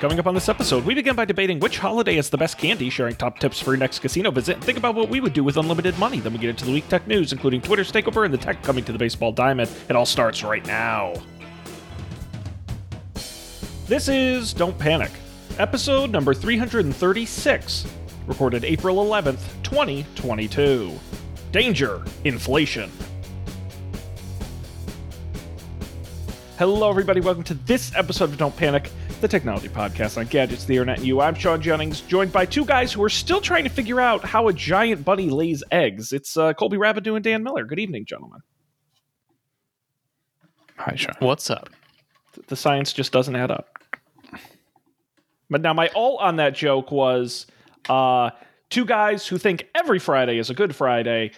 Coming up on this episode, we begin by debating which holiday is the best candy, sharing top tips for your next casino visit, and think about what we would do with unlimited money. Then we get into the week tech news, including Twitter's takeover and the tech coming to the baseball diamond. It all starts right now. This is Don't Panic, episode number 336, recorded April 11th, 2022. Danger, inflation. Hello, everybody. Welcome to this episode of Don't Panic, the technology podcast on gadgets, the internet, and you. I'm Sean Jennings, joined by two guys who are still trying to figure out how a giant bunny lays eggs. It's uh, Colby Rabideau and Dan Miller. Good evening, gentlemen. Hi, Sean. What's up? The science just doesn't add up. But now, my all on that joke was uh, two guys who think every Friday is a good Friday.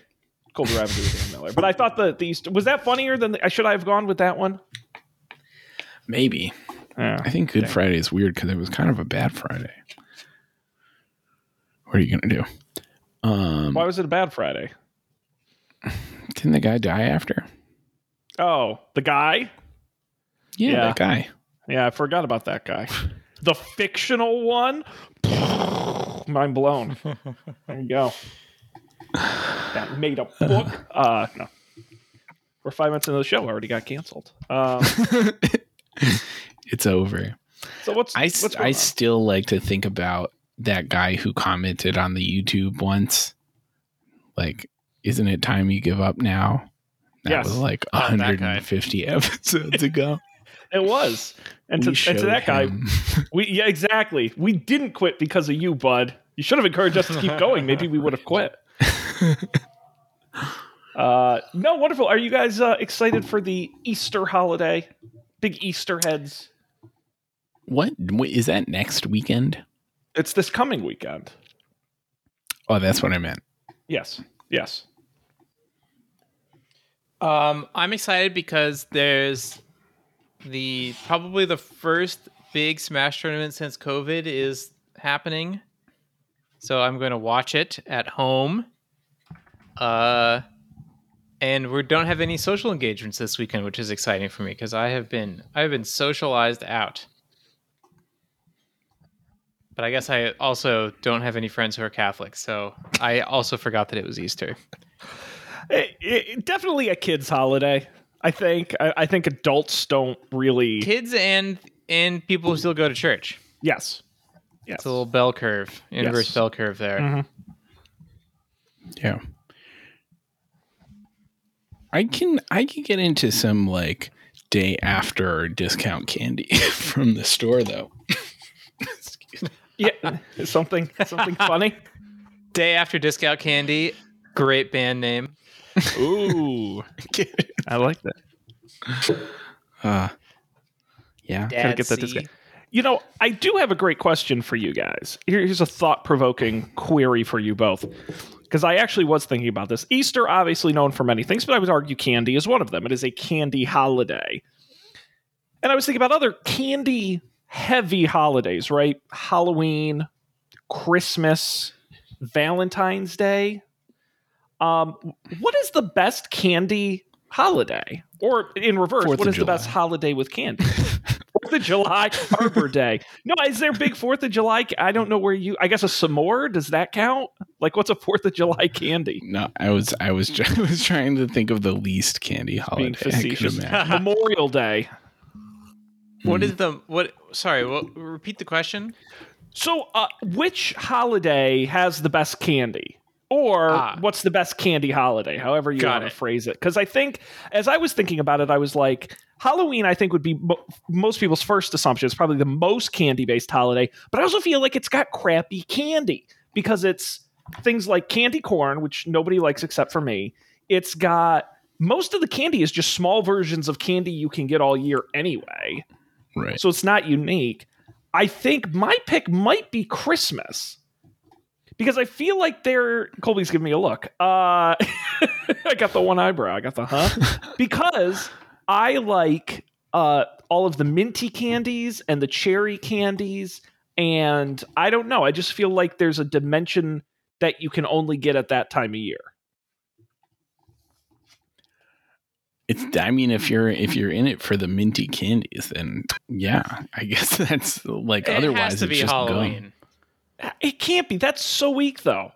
Colby Rabideau and Dan Miller. But I thought that these was that funnier than the, should I have gone with that one? Maybe. Yeah. I think Good Dang. Friday is weird because it was kind of a bad Friday. What are you gonna do? Um, Why was it a bad Friday? didn't the guy die after? Oh, the guy? Yeah, Yeah. that guy. Yeah, I forgot about that guy. The fictional one? Mind blown. There you go. That made a book. Uh, no. We're five minutes into the show. Already got canceled. Um, It's over. so what's I, what's I on? still like to think about that guy who commented on the YouTube once. Like, isn't it time you give up now? That Yes. was like Oh, that guy. 150 episodes ago. It was. And to, and to that guy, him- we yeah, exactly. We didn't quit because of you, bud. You should have encouraged us to keep going. Maybe we would have quit. Uh, no, wonderful. Are you guys uh, excited for the Easter holiday? Big Easter heads. What? Wait, Is that next weekend? It's this coming weekend. Oh, that's what I meant. Yes. Yes. Um, I'm excited because there's the probably the first big Smash tournament since COVID is happening. So I'm going to watch it at home. Uh, and we don't have any social engagements this weekend, which is exciting for me because I have been I have been socialized out. But I guess I also don't have any friends who are Catholic, so I also forgot that it was Easter. It- it- definitely a kid's holiday. I think. I, I think adults don't really. kids and and people who still go to church. Yes. Yes. It's a little bell curve, inverse Yes. bell curve there. Mhm. Yeah. I can I can get into some like day after discount candy from the store though. Yeah. something. Something funny. Day after discount candy, great band name. Ooh. I like that. uh yeah. Gotta get that discount. You know, I do have a great question for you guys. Here's a thought provoking query for you both. Because I actually was thinking about this. Easter, obviously known for many things, but I would argue candy is one of them. It is a candy holiday. And I was thinking about other candy heavy holidays, right? Halloween, Christmas, Valentine's Day. Um, what is the best candy holiday? Or in reverse, Fourth what is the best holiday with candy? Fourth of July, Arbor Day. No, is there big Fourth of July? I don't know where you. I guess a s'more. Does that count? Like, what's a Fourth of July candy? No, I was I was I was trying to think of the least candy holiday. Being facetious. Memorial Day. What Hmm. the what? Sorry, what, repeat the question. So, uh, which holiday has the best candy? Or Ah. what's the best candy holiday? However you Got want to phrase it. Because I think, as I was thinking about it, I was like, Halloween. I think would be mo- most people's first assumption. It's probably the most candy based holiday. But I also feel like it's got crappy candy because it's things like candy corn, which nobody likes except for me. It's got most of the candy is just small versions of candy you can get all year anyway Right. so it's not unique. I think my pick might be Christmas because I feel like they're Colby's giving me a look. Uh, I got the one eyebrow. I got the huh because I like uh, all of the minty candies and the cherry candies, and I don't know. I just feel like there's a dimension that you can only get at that time of year. It's. I mean, if you're if you're in it for the minty candies, then yeah, I guess that's like It otherwise has to it's be just gum. It can't be. That's so weak, though.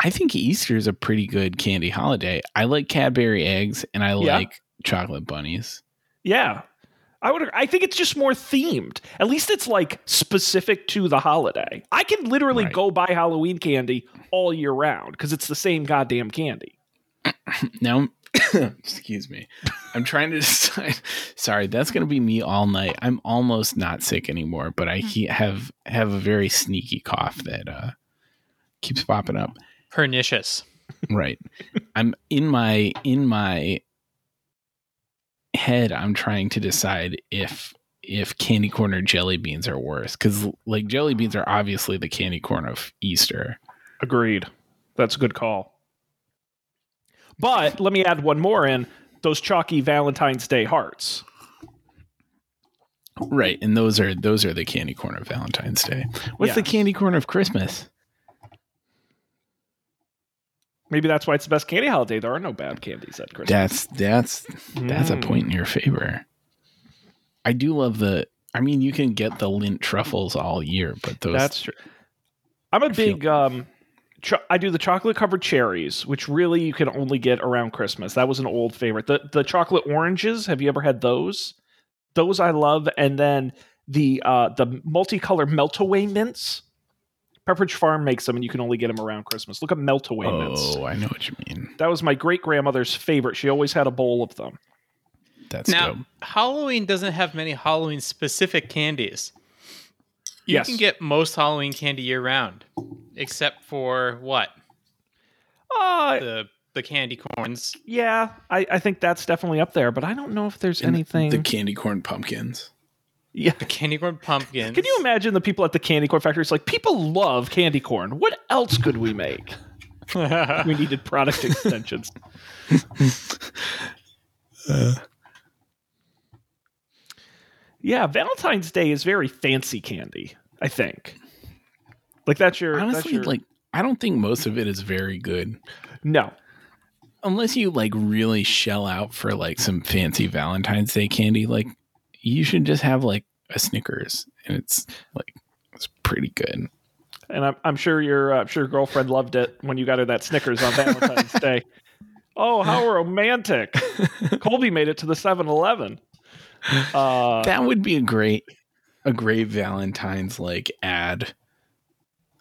I think Easter is a pretty good candy holiday. I like Cadbury eggs and I Yeah. like chocolate bunnies. Yeah. I would I think it's just more themed. At least it's like specific to the holiday. I can literally Right. go buy Halloween candy all year round because it's the same goddamn candy. Now, excuse me. I'm trying to decide. Sorry, that's going to be me all night. I'm almost not sick anymore, but I he- have have a very sneaky cough that uh, keeps popping up. Pernicious. Right. I'm in my in my head. I'm trying to decide if if candy corn or jelly beans are worse because like jelly beans are obviously the candy corn of Easter. Agreed. That's a good call. But let me add one more in those chalky Valentine's Day hearts. Right, and those are those are the candy corn of Valentine's Day. What's the candy corn of Christmas? Maybe that's why it's the best candy holiday. There are no bad candies at Christmas. That's that's that's a Mm. point in your favor. I do love the. I mean, you can get the Lindt truffles all year, but those That's true. I'm a feel- big um cho- I do the chocolate covered cherries, which really you can only get around Christmas. That was an old favorite. The the chocolate oranges, have you ever had those? Those I love and then the uh the multicolored meltaway mints. Pepperidge Farm makes them and you can only get them around Christmas. Look at meltaway mints. oh, I know what you mean. That was my great grandmother's favorite. She always had a bowl of them. That's Now, dope. Halloween doesn't have many Halloween specific candies. You Yes. can get most Halloween candy year round, except for what? Uh The the candy corns. yeah, I, I think that's definitely up there, but I don't know if there's And anything the candy corn pumpkins. Yeah. The candy corn pumpkins. Can you imagine the people at the candy corn factory? It's like people love candy corn. What else could we make? We needed product extensions. yeah, Valentine's Day is very fancy candy. I think. Like that's your that's Honestly, your- like I don't think most of it is very good. no. Unless you like really shell out for like some fancy Valentine's Day candy, like you should just have like a Snickers, and it's like it's pretty good. And I'm, I'm sure your uh, I'm sure your girlfriend loved it when you got her that Snickers on Valentine's Day. Oh, how romantic! Colby made it to the 7-Eleven. Uh, that would be a great a great Valentine's like ad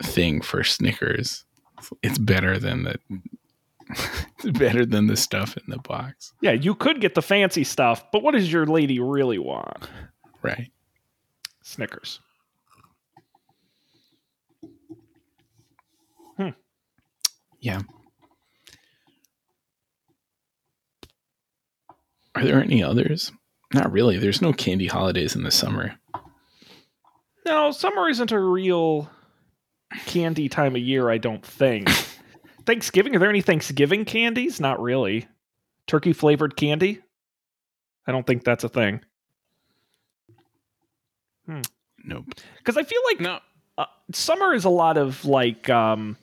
thing for Snickers. It's better than the it's better than the stuff in the box. yeah, you could get the fancy stuff, but what does your lady really want? Right. Snickers. Hmm. Yeah. Are there any others? Not really. There's no candy holidays in the summer. No, summer isn't a real candy time of year, I don't think. Thanksgiving, are there any Thanksgiving candies? Not really. Turkey flavored candy? I don't think that's a thing. Nope. Because I feel like No. uh, summer is a lot of like um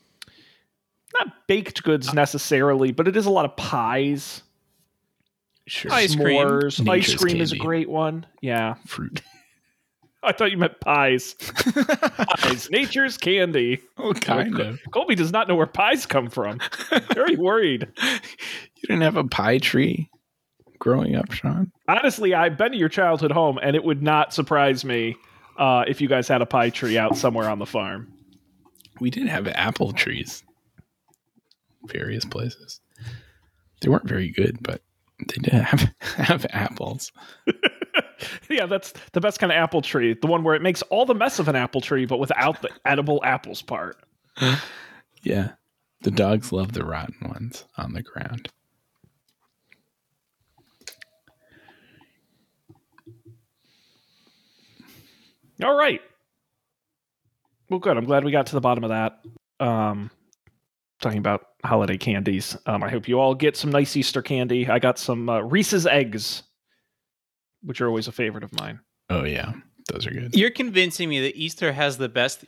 not baked goods necessarily, but it is a lot of pies, Sure. Ice cream. s'mores. Ice Nature's cream is a candy. great one. Yeah. Fruit. I thought you meant pies. pies. Nature's candy. oh, kind of. Colby does not know where pies come from. Very worried. You didn't have a pie tree growing up, Sean? Honestly, I've been to your childhood home, and it would not surprise me uh, if you guys had a pie tree out somewhere on the farm. We did have apple trees. Various places. They weren't very good, but they did have have apples. yeah, that's the best kind of apple tree. The one where it makes all the mess of an apple tree, but without the edible apples part. Yeah. The dogs love the rotten ones on the ground. All right. Well, good. I'm glad we got to the bottom of that. Um, talking about holiday candies. Um, I hope you all get some nice Easter candy. I got some uh, Reese's eggs, which are always a favorite of mine. Oh yeah, those are good. You're convincing me that Easter has the best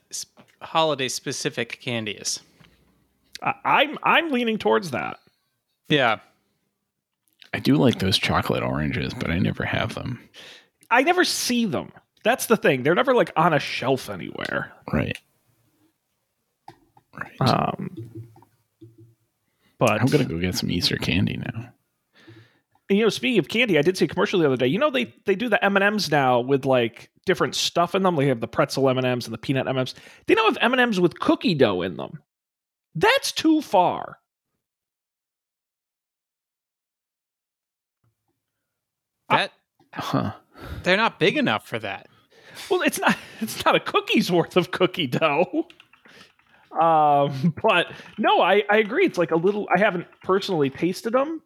holiday specific candies. I, I'm I'm leaning towards that. Yeah. I do like those chocolate oranges, but I never have them. I never see them. That's the thing. They're never like on a shelf anywhere. Right. Right. Um, but I'm gonna go get some Easter candy now. And, you know, speaking of candy, I did see a commercial the other day. You know, they they do the M and M's now with like different stuff in them. They have the pretzel M and M's and the peanut M and M's. They now have M and M's with cookie dough in them. That's too far. That Huh. they're not big enough for that. Well, it's not. It's not a cookie's worth of cookie dough. Um, but no, I I agree. It's like a little. I haven't personally tasted them,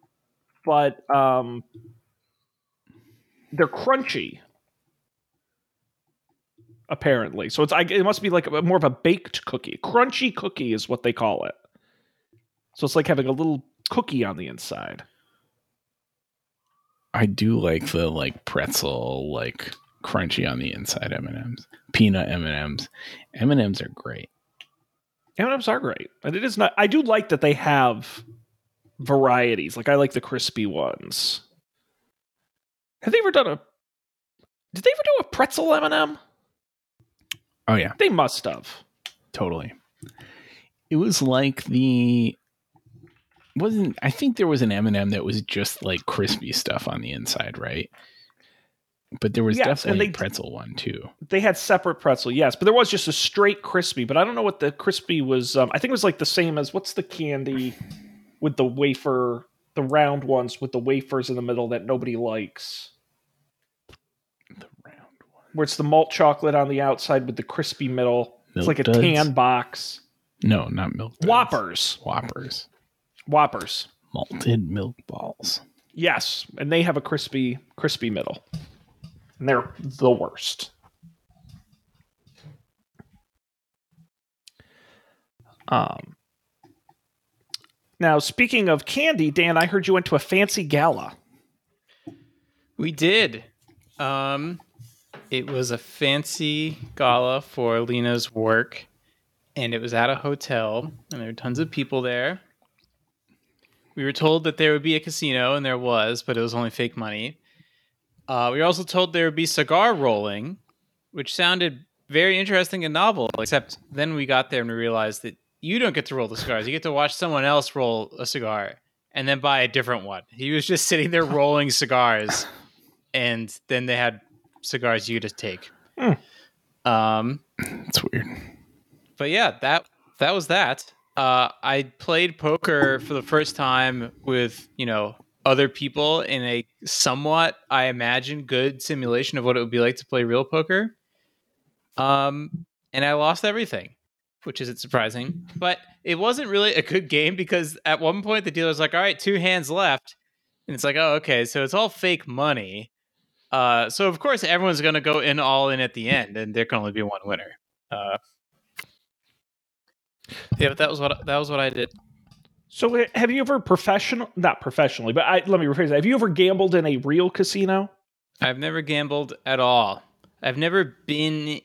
but um, they're crunchy. Apparently, so it's I, it must be like a, more of a baked cookie. Crunchy cookie is what they call it. So it's like having a little cookie on the inside. I do like the like pretzel, like crunchy on the inside M and M's, peanut M and M's. M and M's are great. M&Ms are great, and it is not. I do like that they have varieties. Like I like the crispy ones. Have they ever done a? Did they ever do a pretzel M&M? Oh yeah, They must have. totally. It was like the wasn't. I think there was an M and m that was just like crispy stuff on the inside, right? But there was Yes, and definitely they- a pretzel one too. They had separate pretzel, yes, but there was just a straight crispy. But I don't know what the crispy was. Um, I think it was like the same as what's the candy with the wafer, the round ones with the wafers in the middle that nobody likes. The round one. Where it's the malt chocolate on the outside with the crispy middle. it's Milk like a Duds? tan box. No, not milk. Duds. Whoppers. Whoppers. Whoppers. Malted milk balls. Yes, and they have a crispy, crispy middle, and they're the worst. Um. Now, speaking of candy, Dan, I heard you went to a fancy gala. We did. Um, it was a fancy gala for Lena's work, and it was at a hotel, and there were tons of people there. We were told that there would be a casino, and there was, but it was only fake money. Uh, we were also told there would be cigar rolling, which sounded very interesting and novel. Except then we got there and we realized that you don't get to roll the cigars; you get to watch someone else roll a cigar and then buy a different one. He was just sitting there rolling cigars, and then they had cigars you to take. Hmm. Um, It's weird. but yeah, that that was that. Uh, I played poker for the first time with you know other people in a somewhat, I imagine, good simulation of what it would be like to play real poker. Um, and I lost everything, which isn't surprising. But it wasn't really a good game because at one point the dealer's like, "All right, two hands left," and it's like, "Oh, okay, so it's all fake money." Uh, so of course everyone's going to go in all in at the end, and there can only be one winner. Uh, yeah, but that was what that was what I did. So, have you ever professional, not professionally, but I, let me rephrase that. Have you ever gambled in a real casino? I've never gambled at all. I've never been.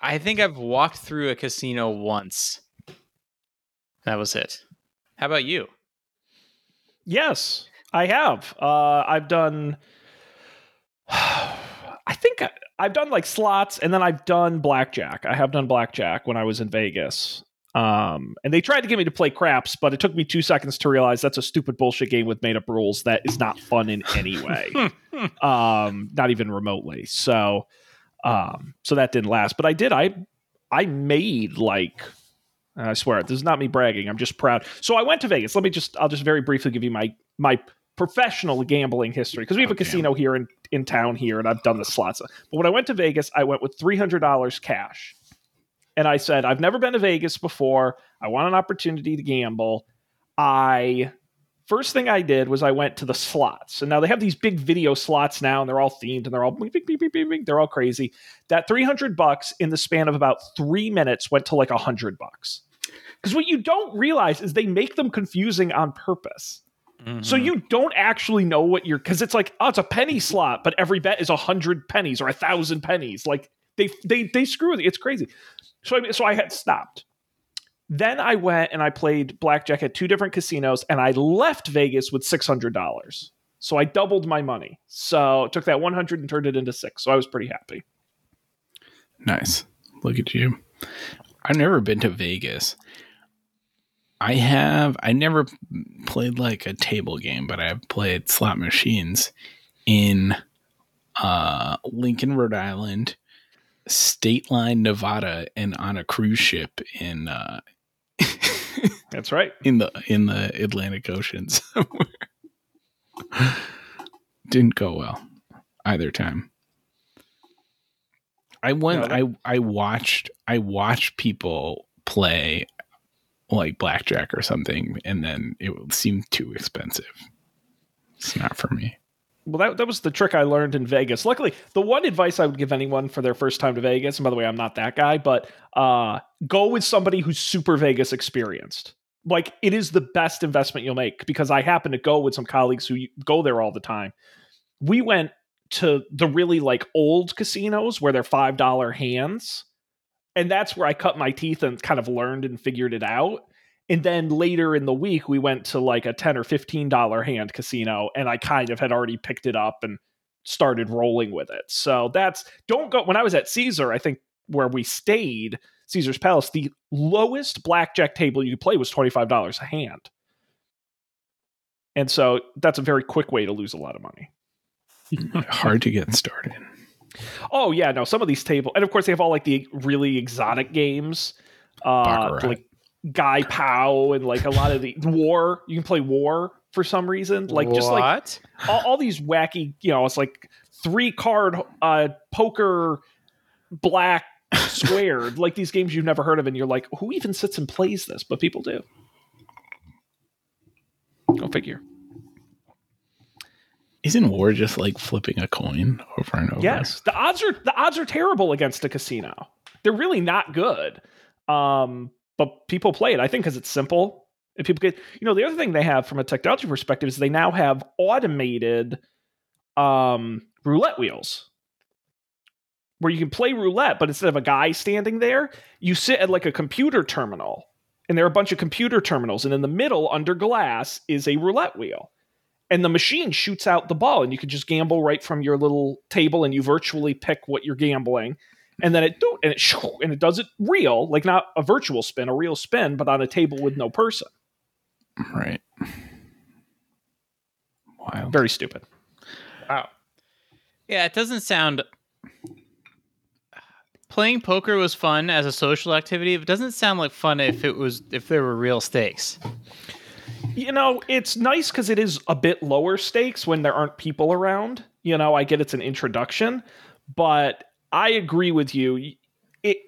I think I've walked through a casino once. That was it. How about you? Yes, I have. Uh, I've done. I think I, I've done like slots, and then I've done blackjack. I have done blackjack when I was in Vegas. Um, and they tried to get me to play craps, but it took me two seconds to realize that's a stupid bullshit game with made up rules that is not fun in any way. um, not even remotely. So, um, so that didn't last. But I did. I I made like I swear this is not me bragging. I'm just proud. So I went to Vegas. Let me just I'll just very briefly give you my my professional gambling history because we have a casino here in in town here, and I've done the slots. But when I went to Vegas, I went with three hundred dollars cash, and I said I've never been to Vegas before. I want an opportunity to gamble. I first thing I did was I went to the slots, and now they have these big video slots now, and they're all themed and they're all beep, beep, beep, beep, beep, beep. they're all crazy. That three hundred bucks in the span of about three minutes went to like a hundred bucks. Because what you don't realize is they make them confusing on purpose. So Mhm. you don't actually know what you're because it's like oh it's a penny slot, but every bet is a hundred pennies or a thousand pennies. Like they they they screw with you. It's crazy. So I so I had stopped. Then I went and I played blackjack at two different casinos, and I left Vegas with six hundred dollars. So I doubled my money. So took that 100 and turned it into six. So I was pretty happy. Nice. Look at you. I've never been to Vegas. I have I never played like a table game, but I've played slot machines in uh Lincoln, Rhode Island, Stateline, Nevada, and on a cruise ship in uh That's right. in the in the Atlantic Ocean somewhere. Didn't go well either time. I went. No, I I watched. I watched people play like blackjack or something, and then it seemed too expensive. It's not for me. Well, that, that was the trick I learned in Vegas. Luckily, the one advice I would give anyone for their first time to Vegas, and by the way, I'm not that guy, but uh, go with somebody who's super Vegas experienced. Like, it is the best investment you'll make because I happen to go with some colleagues who go there all the time. We went to the really like old casinos where they're $5 hands. And that's where I cut my teeth and kind of learned and figured it out. And then later in the week, we went to like a ten or fifteen dollar hand casino, and I kind of had already picked it up and started rolling with it. So that's don't go. When I was at Caesar, I think where we stayed, Caesar's Palace, the lowest blackjack table you could play was twenty five dollars a hand, and so that's a very quick way to lose a lot of money. Hard to get started. Oh yeah, no, some of these tables, and of course they have all like the really exotic games, uh, Baccarat. like Guy Pow and like a lot of the War. You can play War for some reason, like just like all, all these wacky, you know, it's like three card uh, poker black squared, like these games you've never heard of, and you're like, who even sits and plays this? But people do. Go figure. Isn't war just like flipping a coin over and over? Yes, the odds are the odds are terrible against a casino. They're really not good. Um, but people play it. I think because it's simple. And people get, you know, the other thing they have from a technology perspective is they now have automated um, roulette wheels where you can play roulette, but instead of a guy standing there, you sit at like a computer terminal. And there are a bunch of computer terminals, and in the middle, under glass, is a roulette wheel and the machine shoots out the ball and you can just gamble right from your little table and you virtually pick what you're gambling and then it do and it shoo, and it does it real like not a virtual spin a real spin but on a table with no person Right. Wild. very stupid Wow. Yeah, it doesn't sound. Playing poker was fun as a social activity. It doesn't sound like fun if it was if there were real stakes. you know it's nice because it is a bit lower stakes when there aren't people around you know i get it's an introduction but i agree with you. It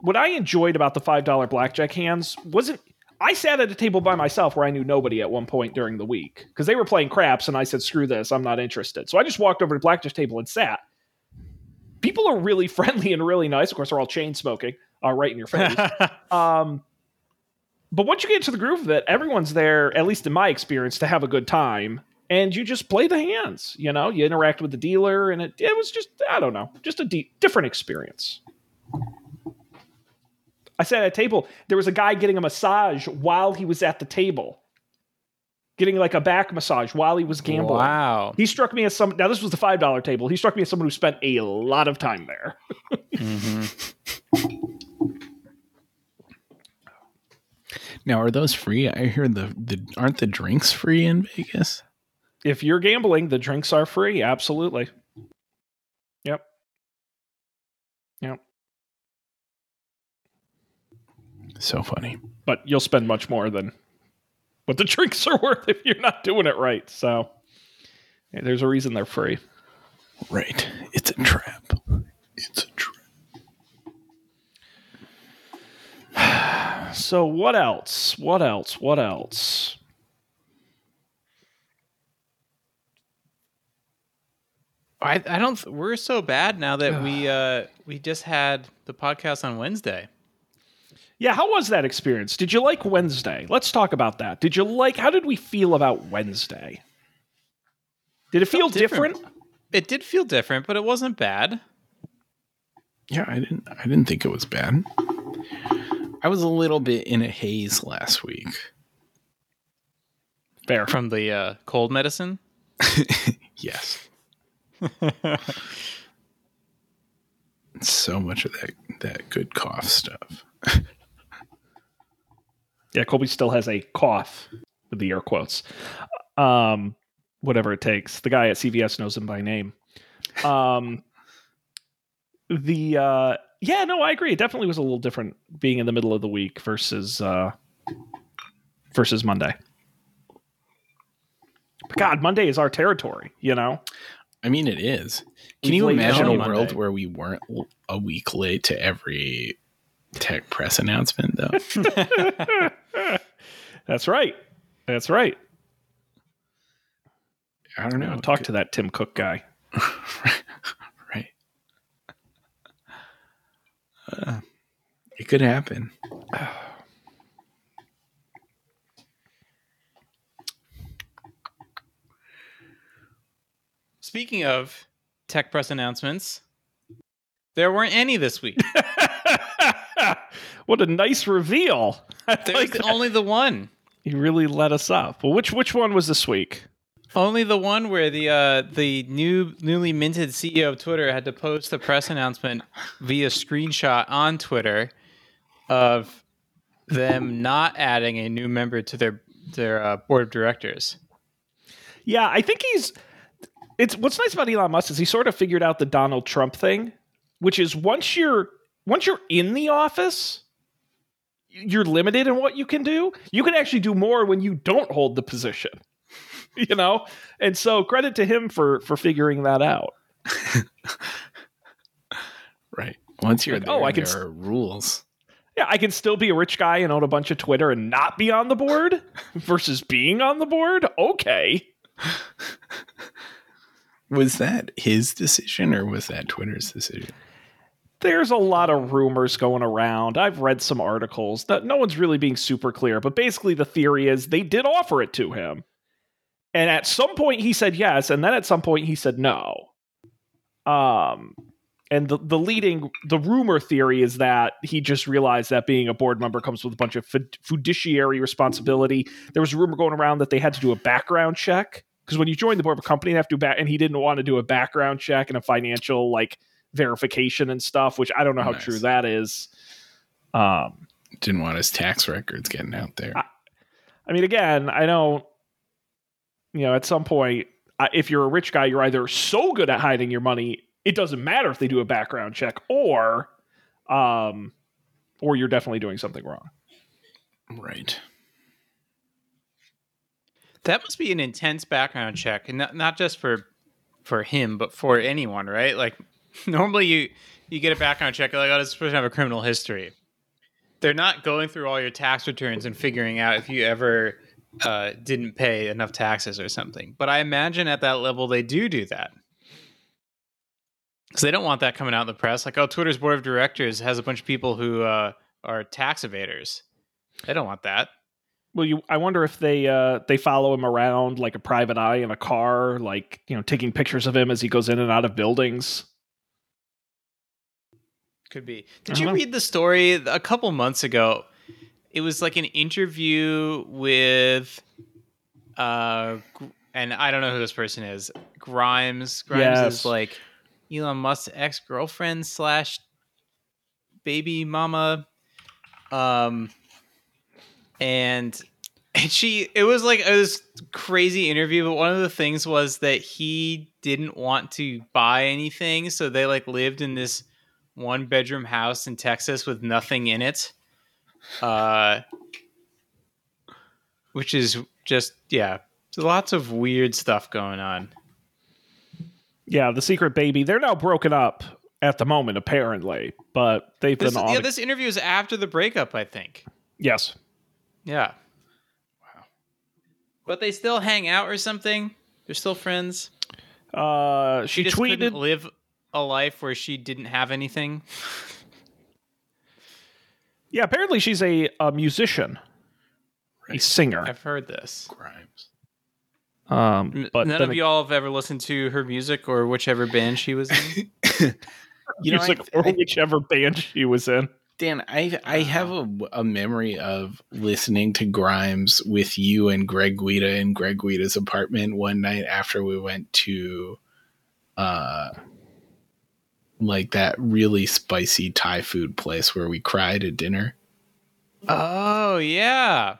what i enjoyed about the five dollar blackjack hands wasn't i sat at a table by myself where i knew nobody at one point during the week because they were playing craps and i said screw this i'm not interested. So i just walked over to blackjack table and sat. People are really friendly and really nice. Of course they're all chain smoking uh, right in your face. Um, but once you get into the groove of it, everyone's there, at least in my experience, to have a good time. And you just play the hands, you know, you interact with the dealer, and it, it was just, I don't know, just a de- different experience. I sat at a table, there was a guy getting a massage while he was at the table, getting like a back massage while he was gambling. Wow. He struck me as some, now this was the $5 table. He struck me as someone who spent a lot of time there. Mhm. Now, are those free? I hear the, the aren't the drinks free in Vegas? If you're gambling, the drinks are free. Absolutely. Yep. Yep. So funny. but you'll spend much more than what the drinks are worth if you're not doing it right. So yeah, there's a reason they're free. Right. It's a trap. It's a trap. So what else? What else? What else? I I don't. We're so bad now that we uh we just had the podcast on Wednesday. Yeah, how was that experience? Did you like Wednesday? Let's talk about that. Did you like how did we feel about Wednesday? Did it feel Felt different. different? It did feel different, but it wasn't bad. Yeah, I didn't I didn't think it was bad. I was a little bit in a haze last week. Fair. From the uh, cold medicine. yes. so much of that that good cough stuff. Yeah, Colby still has a cough with the air quotes. Um, whatever it takes. The guy at CVS knows him by name. Um, the uh, yeah, no, I agree. It definitely was a little different being in the middle of the week versus uh, versus Monday. But God, Monday is our territory. You know, I mean, it is. Can We've you imagine a down world where we weren't a week late to every tech press announcement, though? that's right. That's right. I don't know. No, talk to that Tim Cook guy. right. Uh, it could happen. Speaking of tech press announcements, there weren't any this week. what a nice reveal. I There's like only the one. You really let us up. Well, which which one was this week? Only the one where the uh, the new newly minted CEO of Twitter had to post the press announcement via screenshot on Twitter of them not adding a new member to their their uh, board of directors. Yeah, I think he's. It's what's nice about Elon Musk is he sort of figured out the Donald Trump thing, which is once you're once you're in the office, you're limited in what you can do. You can actually do more when you don't hold the position. You know, and so credit to him for for figuring that out. Right. Once you're Like, oh, there, oh, I there can rules. Yeah, I can still be a rich guy and own a bunch of Twitter and not be on the board versus being on the board. Okay. Was that his decision or was that Twitter's decision? there's a lot of rumors going around. I've read some articles that no one's really being super clear, but basically the theory is they did offer it to him. And at some point he said yes, and then at some point he said no. Um and the, the leading the rumor theory is that he just realized that being a board member comes with a bunch of fiduciary responsibility. There was a rumor going around that they had to do a background check because when you join the board of a company, they have to do back, and he didn't want to do a background check and a financial like verification and stuff, which I don't know how Nice. true that is. Um, Didn't want his tax records getting out there. I- I mean, again, I don't, you know, at some point, I- if you're a rich guy, you're either so good at hiding your money, it doesn't matter if they do a background check, or, um, or you're definitely doing something wrong. right. That must be an intense background check, and not, not just for for him, but for anyone, right? Like normally you you get a background check, like oh, this person have a criminal history. They're not going through all your tax returns and figuring out if you ever uh, didn't pay enough taxes or something. But I imagine at that level they do do that. Because they don't want that coming out in the press. Like, oh, Twitter's board of directors has a bunch of people who uh, are tax evaders. They don't want that. Well, you, I wonder if they uh, they follow him around like a private eye in a car, like you know, taking pictures of him as he goes in and out of buildings. Could be. Did you know. read the story a couple months ago? It was like an interview with, uh, and I don't know who this person is. Grimes. Grimes Yes. is like Elon Musk's ex girlfriend slash baby mama. Um, and and she it was like it was crazy interview but one of the things was that he didn't want to buy anything so they like lived in this one bedroom house in texas with nothing in it uh which is just yeah lots of weird stuff going on Yeah, the secret baby. They're now broken up at the moment, apparently, but they've this, been on. yeah, this interview is after the breakup i think yes, yeah wow but they still hang out or something they're still friends uh, she she, just couldn't live a life where she didn't have anything. Yeah, apparently she's a, a musician, a singer. I've heard this. Grimes. Um, but None then of y'all have ever listened to her music or whichever band she was in. You know, music I, or I, whichever band she was in. Dan, I I have a, a memory of listening to Grimes with you and Greg Guida in Greg Guida's apartment one night after we went to uh like that really spicy Thai food place where we cried at dinner. Oh yeah.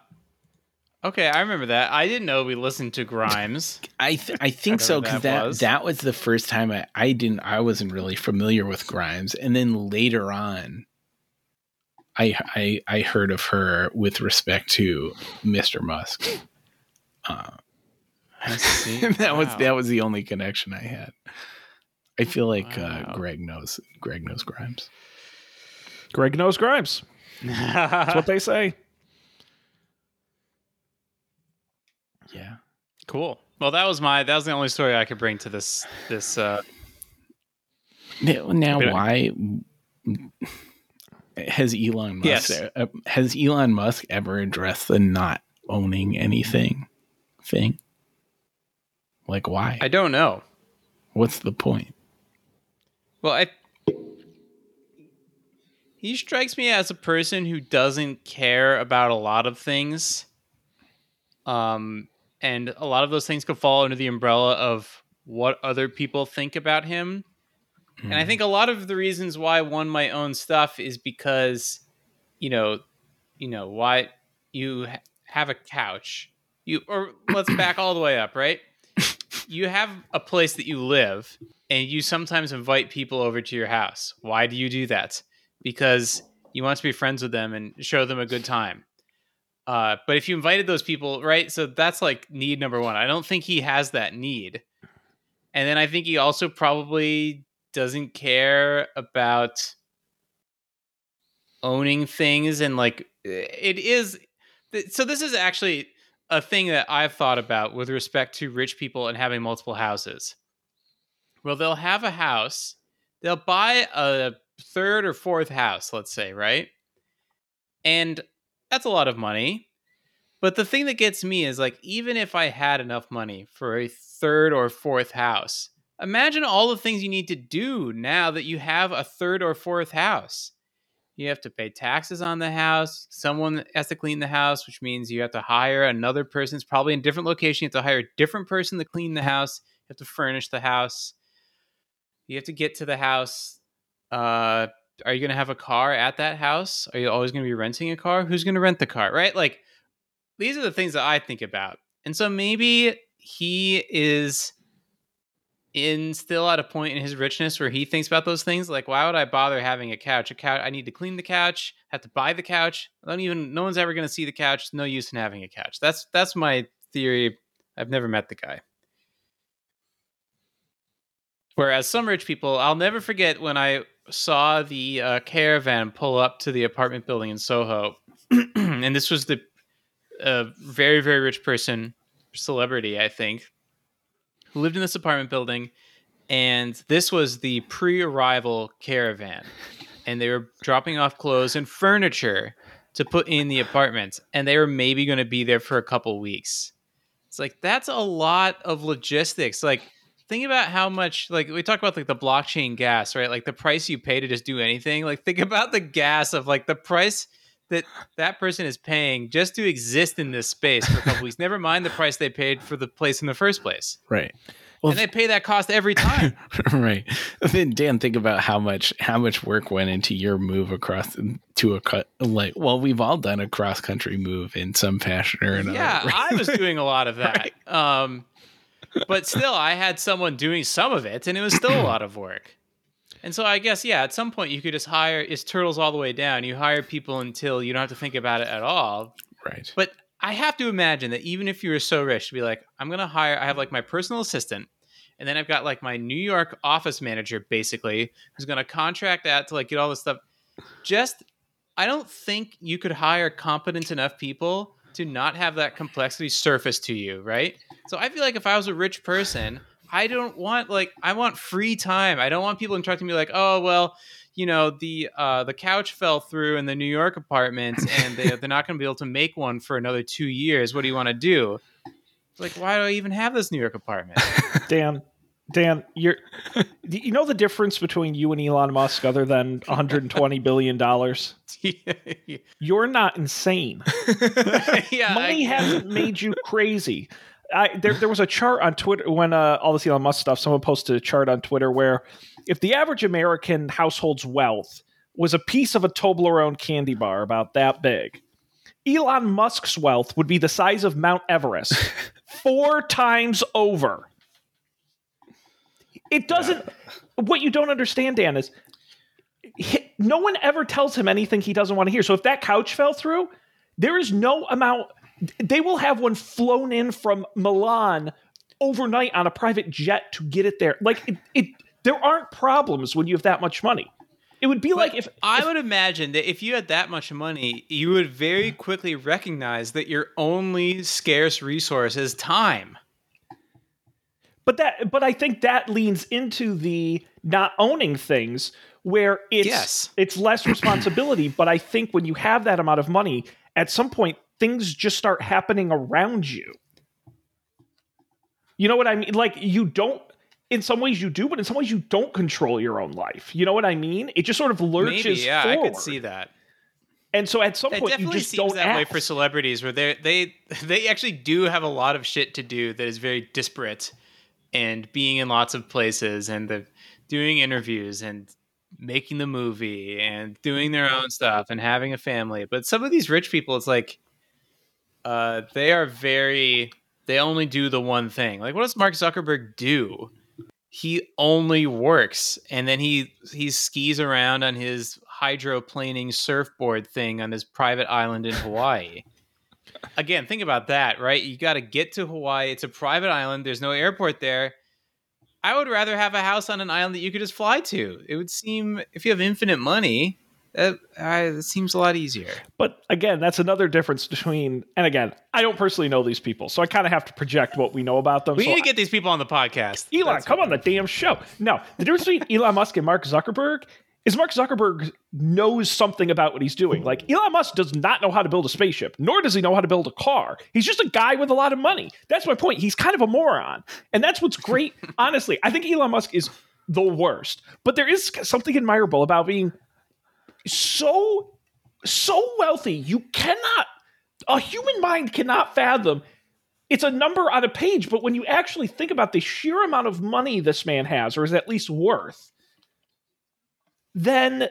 Okay, I remember that. I didn't know we listened to Grimes. I th- I think I so because that that was. that was the first time I, I didn't I wasn't really familiar with Grimes, and then later on, I I I heard of her with respect to Mr. Musk. Uh, that was that was the only connection I had. I feel like uh, Greg knows Greg knows Grimes. Greg knows Grimes. That's what they say. Yeah. cool. Well, that was my that was the only story I could bring to this this uh Now, now why has Elon Musk Yes. uh, has Elon Musk ever addressed the not owning anything thing? Like why? I don't know. What's the point? Well, I he strikes me as a person who doesn't care about a lot of things. Um and a lot of those things could fall under the umbrella of what other people think about him. And I think a lot of the reasons why one might own stuff is because, you know, you know, why you ha- have a couch. You or let's back all the way up, right? You have a place that you live and you sometimes invite people over to your house. Why do you do that? Because you want to be friends with them and show them a good time. Uh, but if you invited those people, right? So that's like need number one. I don't think he has that need. And then I think he also probably doesn't care about owning things and like it is so this is actually a thing that I've thought about with respect to rich people and having multiple houses. Well, they'll have a house, they'll buy a third or fourth house, let's say, right? And that's a lot of money. But the thing that gets me is like, even if I had enough money for a third or fourth house, imagine all the things you need to do now that you have a third or fourth house. You have to pay taxes on the house. Someone has to clean the house, which means you have to hire another person. It's probably in a different location. You have to hire a different person to clean the house. You have to furnish the house. You have to get to the house. Uh, are you going to have a car at that house? Are you always going to be renting a car? Who's going to rent the car? Right? Like, these are the things that I think about. And so maybe he is in still at a point in his richness where he thinks about those things like why would i bother having a couch? A couch i need to clean the couch have to buy the couch. I don't even no one's ever going to see the couch no use in having a couch. That's that's my theory. I've never met the guy. Whereas some rich people i'll never forget when i saw the uh, caravan pull up to the apartment building in soho and this was the a very very rich person celebrity i think who lived in this apartment building and this was the pre-arrival caravan. And they were dropping off clothes and furniture to put in the apartment and they were maybe going to be there for a couple weeks. It's like that's a lot of logistics. Like think about how much like we talk about like the blockchain gas right? Like the price you pay to just do anything. Like think about the gas of like the price that that person is paying just to exist in this space for a couple weeks never mind the price they paid for the place in the first place Right. Well, and they pay that cost every time right. Then Dan, think about how much how much work went into your move across to a cut. Like, well, we've all done a cross country move in some fashion or another. yeah right? i was doing a lot of that um but still i had someone doing some of it and it was still a lot of work and so i guess yeah at some point you could just hire it's turtles all the way down you hire people until you don't have to think about it at all right. But I have to imagine that even if you were so rich to be like, I'm gonna hire, I have like my personal assistant, and then I've got like my New York office manager, basically, who's gonna contract out to like get all this stuff. Just, I don't think you could hire competent enough people to not have that complexity surface to you, right? So I feel like if I was a rich person, I don't want like I want free time. I don't want people interrupting me like, oh well, you know the uh, the couch fell through in the New York apartment, and they, they're not going to be able to make one for another two years. What do you want to do? Like, why do I even have this New York apartment? Dan, Dan, you're you know the difference between you and Elon Musk other than 120 billion dollars? You're not insane. yeah, Money I- hasn't made you crazy. I, there, there was a chart on Twitter when uh, all this Elon Musk stuff. Someone posted a chart on Twitter where if the average American household's wealth was a piece of a Toblerone candy bar about that big, Elon Musk's wealth would be the size of Mount Everest, four times over. It doesn't. What you don't understand, Dan, is he- no one ever tells him anything he doesn't want to hear. So if that couch fell through, there is no amount. They will have one flown in from Milan overnight on a private jet to get it there. Like it, it there aren't problems when you have that much money. It would be like if I would imagine that if you had that much money, you would very quickly recognize that your only scarce resource is time. But that, but I think that leans into the not owning things where it's Yes. it's less responsibility. but I think when you have that amount of money, at some point things just start happening around you. You know what I mean? Like you don't. In some ways you do, but in some ways you don't control your own life. You know what I mean? It just sort of lurches Maybe, yeah, forward. I could see that. And so at some It point you just seems don't that way for celebrities, where they they they actually do have a lot of shit to do that is very disparate, and being in lots of places and the doing interviews and making the movie and doing their own stuff and having a family. But some of these rich people, it's like, uh, they are very they only do the one thing. Like, what does Mark Zuckerberg do? He only works, and then he he skis around on his hydroplaning surfboard thing on his private island in Hawaii. Again, think about that, right? You got to get to Hawaii. It's a private island. There's no airport there. I would rather have a house on an island that you could just fly to. It would seem if you have infinite money, that uh, it seems a lot easier. But again, that's another difference between. And again, I don't personally know these people, so I kind of have to project what we know about them. We so need to get these people on the podcast. Elon, That's come on the damn show. No, the difference between Elon Musk and Mark Zuckerberg is Mark Zuckerberg knows something about what he's doing. Like Elon Musk does not know how to build a spaceship, nor does he know how to build a car. He's just a guy with a lot of money. That's my point. He's kind of a moron. And that's what's great. Honestly, I think Elon Musk is the worst. But there is something admirable about being so so wealthy. You cannot a human mind cannot fathom it's a number on a page, but when you actually think about the sheer amount of money this man has, or is at least worth, then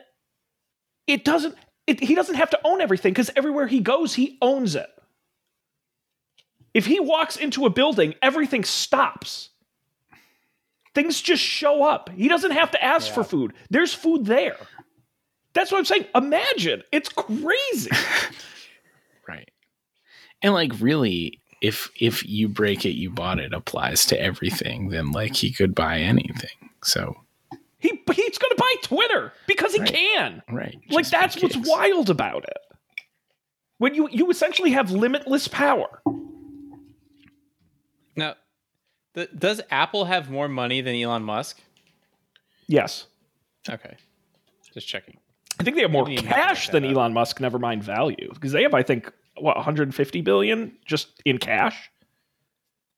it doesn't. It, he doesn't have to own everything because everywhere he goes, he owns it. If he walks into a building, everything stops. Things just show up. He doesn't have to ask for food. There's food there. That's what I'm saying. Imagine. It's crazy. Right. And like really, if if you break it, you bought it applies to everything, then like he could buy anything. So he he's going to buy Twitter because he Right. can. right. like just for that's what's wild about it when you you essentially have limitless power Now, th- does Apple have more money than Elon Musk? yes Okay, just checking. I think they have more Maybe you have to cash than that up. elon musk never mind value because they have i think what 150 billion just in cash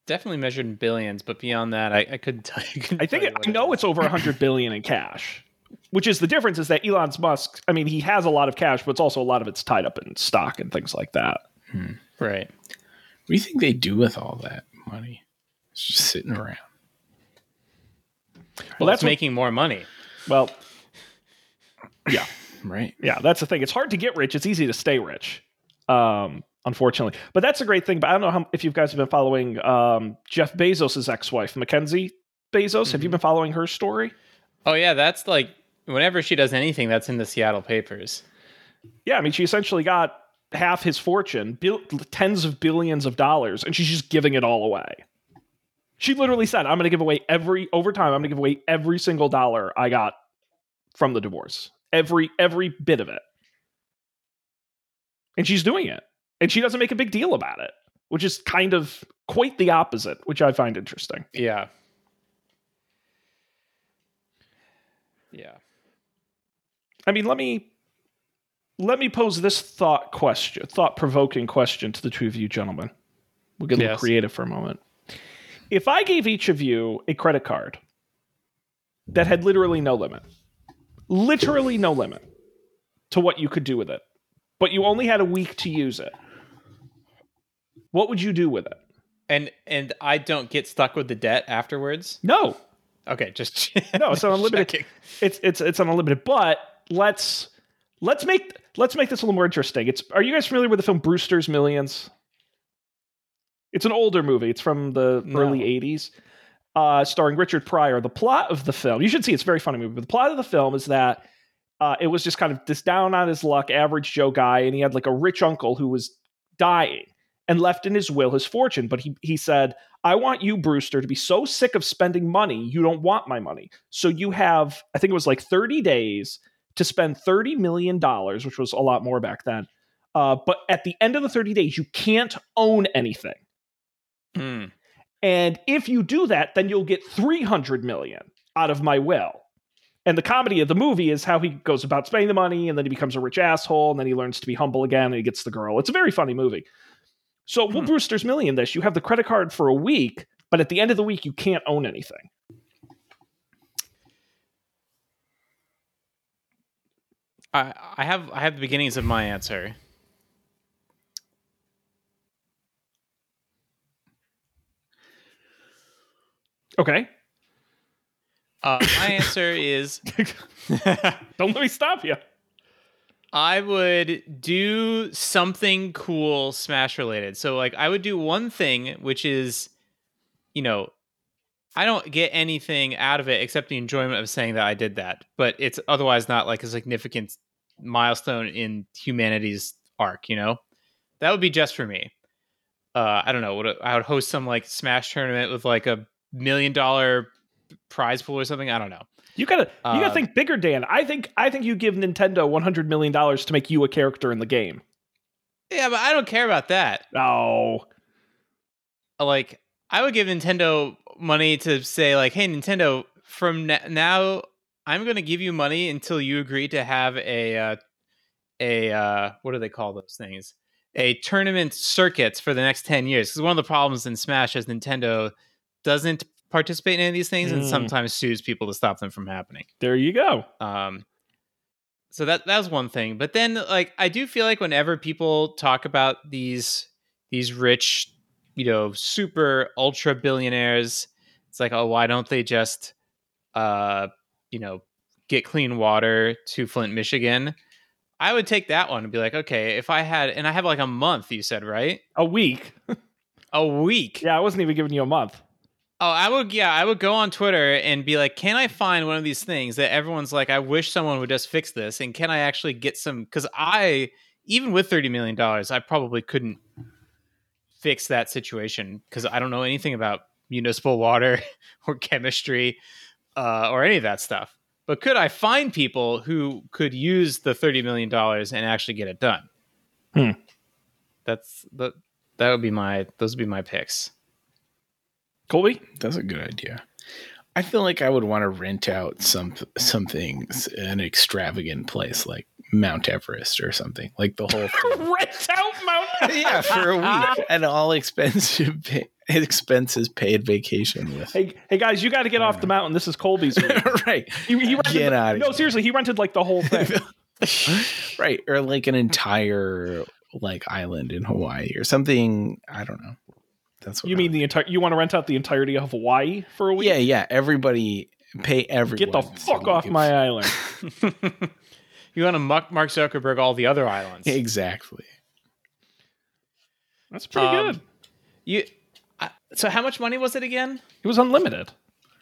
Definitely measured in billions, but beyond that, I, I couldn't tell you. couldn't i think tell it, you what i know is. it's over 100 billion in cash which is the difference is that elon's musk i mean he has a lot of cash but it's also a lot of it's tied up in stock and things like that hmm. right. What do you think they do with all that money? It's just sitting around. Well, that's that's what- making more money. well yeah Right. Yeah, that's the thing. It's hard to get rich. It's easy to stay rich. Um, unfortunately. But that's a great thing. But I don't know how, if you guys have been following um, Jeff Bezos' ex-wife, Mackenzie Bezos. Have you been following her story? Oh yeah, that's like whenever she does anything, that's in the Seattle papers. Yeah, I mean, she essentially got half his fortune, bil- tens of billions of dollars, and she's just giving it all away. She literally said, "I'm going to give away every over time. I'm going to give away every single dollar I got from the divorce, every every bit of it." And she's doing it, and she doesn't make a big deal about it, which is kind of quite the opposite, which I find interesting. Yeah. Yeah. I mean, let me let me pose this thought question, thought provoking question to the two of you gentlemen. We'll get a little Yes. creative for a moment. If I gave each of you a credit card that had literally no limit. Literally no limit to what you could do with it. But you only had a week to use it. What would you do with it? And and I don't get stuck with the debt afterwards. No. Okay, just No, it's unlimited checking. it's it's it's unlimited, but let's let's make let's make this a little more interesting. It's are you guys familiar with the film Brewster's Millions? It's an older movie. It's from the No. early 80s. Uh, starring Richard Pryor. The plot of the film, you should see it's very funny movie, but the plot of the film is that uh, it was just kind of this down on his luck, average Joe guy, and he had like a rich uncle who was dying and left in his will his fortune. But he he said, I want you, Brewster, to be so sick of spending money, you don't want my money. So you have, I think it was like 30 days to spend $30 million, which was a lot more back then. Uh, but at the end of the 30 days, you can't own anything. Hmm. And if you do that, then you'll get 300 million out of my will. And the comedy of the movie is how he goes about spending the money and then he becomes a rich asshole and then he learns to be humble again and he gets the girl. It's a very funny movie. So, Will Hmm. Brewster's Million this, you have the credit card for a week, but at the end of the week, you can't own anything. I I have I have the beginnings of my answer. Okay. Uh, my answer is Don't let me stop you. I would do something cool Smash related. So like I would do one thing which is you know I don't get anything out of it except the enjoyment of saying that I did that, but it's otherwise not like a significant milestone in humanity's arc, you know? That would be just for me. Uh I don't know, I would host some like Smash tournament with like a million dollar prize pool or something, I don't know. You gotta you gotta Uh, think bigger, Dan. I think I think you give Nintendo one hundred million dollars to make you a character in the game. Yeah, but I don't care about that. Oh. like I would give Nintendo money to say like, "Hey, Nintendo, from na- now, I'm going to give you money until you agree to have a uh, a uh, what do they call those things? A tournament circuits for the next ten years." Because one of the problems in Smash is Nintendo doesn't participate in any of these things and Mm. sometimes sues people to stop them from happening. There you go. Um, so that that was one thing. But then, like, I do feel like whenever people talk about these these rich, you know, super ultra billionaires, it's like, oh, why don't they just, uh, you know, get clean water to Flint, Michigan? I would take that one and be like, okay, if I had, and I have like a month, you said, right? A week. A week. Yeah, I wasn't even giving you a month. Oh, I would, yeah, I would go on Twitter and be like, can I find one of these things that everyone's like, I wish someone would just fix this? And can I actually get some? Because I, even with $30 million, I probably couldn't fix that situation because I don't know anything about municipal water or chemistry uh, or any of that stuff. But could I find people who could use the $30 million and actually get it done? Hmm. That's the, that would be my, those would be my picks. Colby? That's a good idea. I feel like I would want to rent out some some things in an extravagant place like Mount Everest or something. Like the whole. Rent out Mount yeah, for a week. And all expensive pay, expenses paid vacation with. Hey, hey guys, you got to get off the mountain. This is Colby's. right. He, he rented Get outta No, seriously, he rented like the whole thing. right. Or like an entire like island in Hawaii or something. I don't know. What You I mean the entire? You want to rent out the entirety of Hawaii for a week? Yeah, yeah. Everybody pay everyone. Get the fuck off can- my island. you want to muck Mark Zuckerberg all the other islands. Exactly. That's pretty Um, good. You. I so how much money was it again? It was unlimited.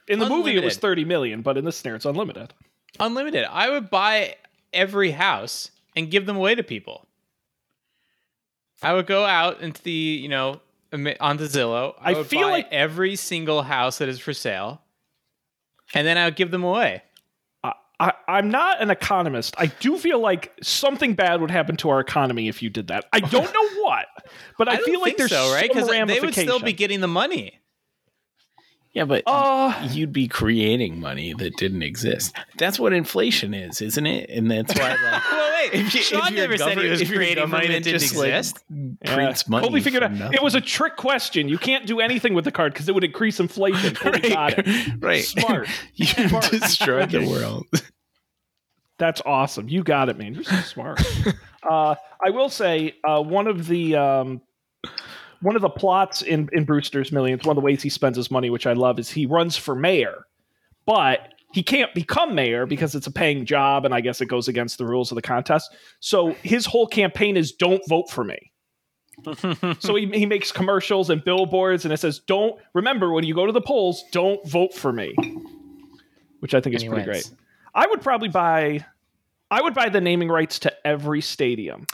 In the movie, it was thirty million, but in this snare, it's unlimited. Unlimited. I would buy every house and give them away to people. I would go out into the you know ama- onto Zillow. I, I would feel buy like- every single house that is for sale, and then I would give them away. I, I, I'm not an economist. I do feel like something bad would happen to our economy if you did that. I don't know what, but I, don't feel like there's so, right? some they would still be getting the money. Yeah, but Uh, you'd be creating money that didn't exist. That's what inflation is, isn't it? And that's why like Well, wait. If you- Sean never said he was creating money that didn't just, like, exist. prints money. Colby figured out from it was a trick question. You can't do anything with the card because it would increase inflation. Colby it. right. Smart. you Smart. destroyed the world. That's awesome. You got it, man. You're so smart. uh, I will say uh, one of the um, one of the plots in in Brewster's Millions, one of the ways he spends his money, which I love, is he runs for mayor, but he can't become mayor because it's a paying job, and I guess it goes against the rules of the contest. So his whole campaign is "Don't vote for me." so he, he makes commercials and billboards, and it says, "Don't remember when you go to the polls, don't vote for me," which I think is And pretty wins. great. I would probably buy I would buy the naming rights to every stadium.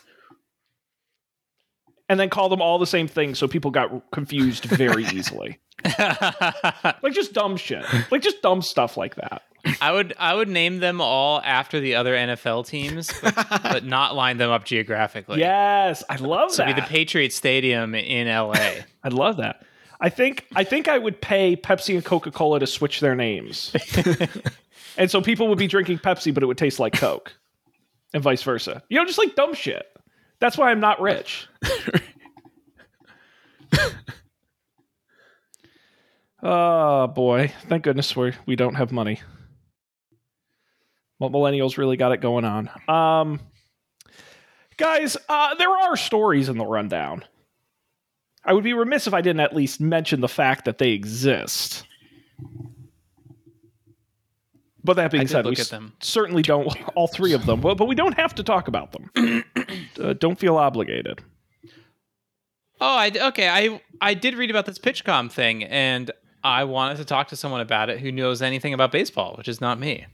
And then call them all the same thing so people got confused very easily. Like just dumb shit. Like just dumb stuff like that. I would I would name them all after the other NFL teams, but, but not line them up geographically. Yes, I love So that. it'd be the Patriot Stadium in LA. I'd love that. I think I think I would pay Pepsi and Coca-Cola to switch their names. and so people would be drinking Pepsi but it would taste like Coke. And vice versa. You know, just like dumb shit. That's why I'm not rich. oh boy. Thank goodness we we don't have money. Well, millennials really got it going on. Um guys, uh, there are stories in the rundown. I would be remiss if I didn't at least mention the fact that they exist. But that being said, we certainly don't all three of them. But, but we don't have to talk about them. uh, don't feel obligated. Oh, I okay. I I did read about this PitchCom thing, and I wanted to talk to someone about it who knows anything about baseball, which is not me.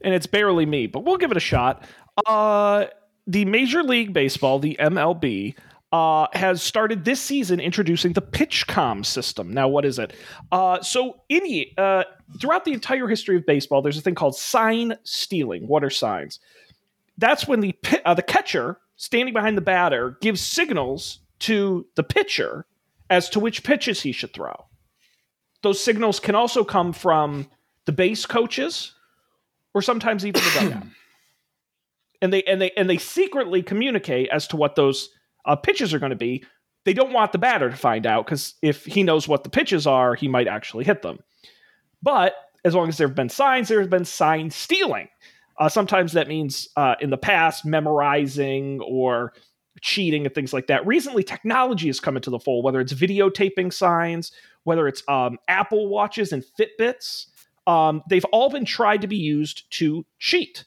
and it's barely me, but we'll give it a shot. Uh, the Major League Baseball, the MLB, uh, has started this season introducing the PitchCom system. Now, what is it? Uh, so, any uh, throughout the entire history of baseball, there's a thing called sign stealing. What are signs? That's when the uh, the catcher standing behind the batter gives signals to the pitcher as to which pitches he should throw. Those signals can also come from the base coaches or sometimes even the dugout. and they and they and they secretly communicate as to what those uh, pitches are going to be. They don't want the batter to find out because if he knows what the pitches are, he might actually hit them. But as long as there have been signs, there has been sign stealing. Uh, sometimes that means uh, in the past memorizing or cheating and things like that. Recently, technology has come into the fold, whether it's videotaping signs, whether it's um, Apple watches and Fitbits. Um, they've all been tried to be used to cheat.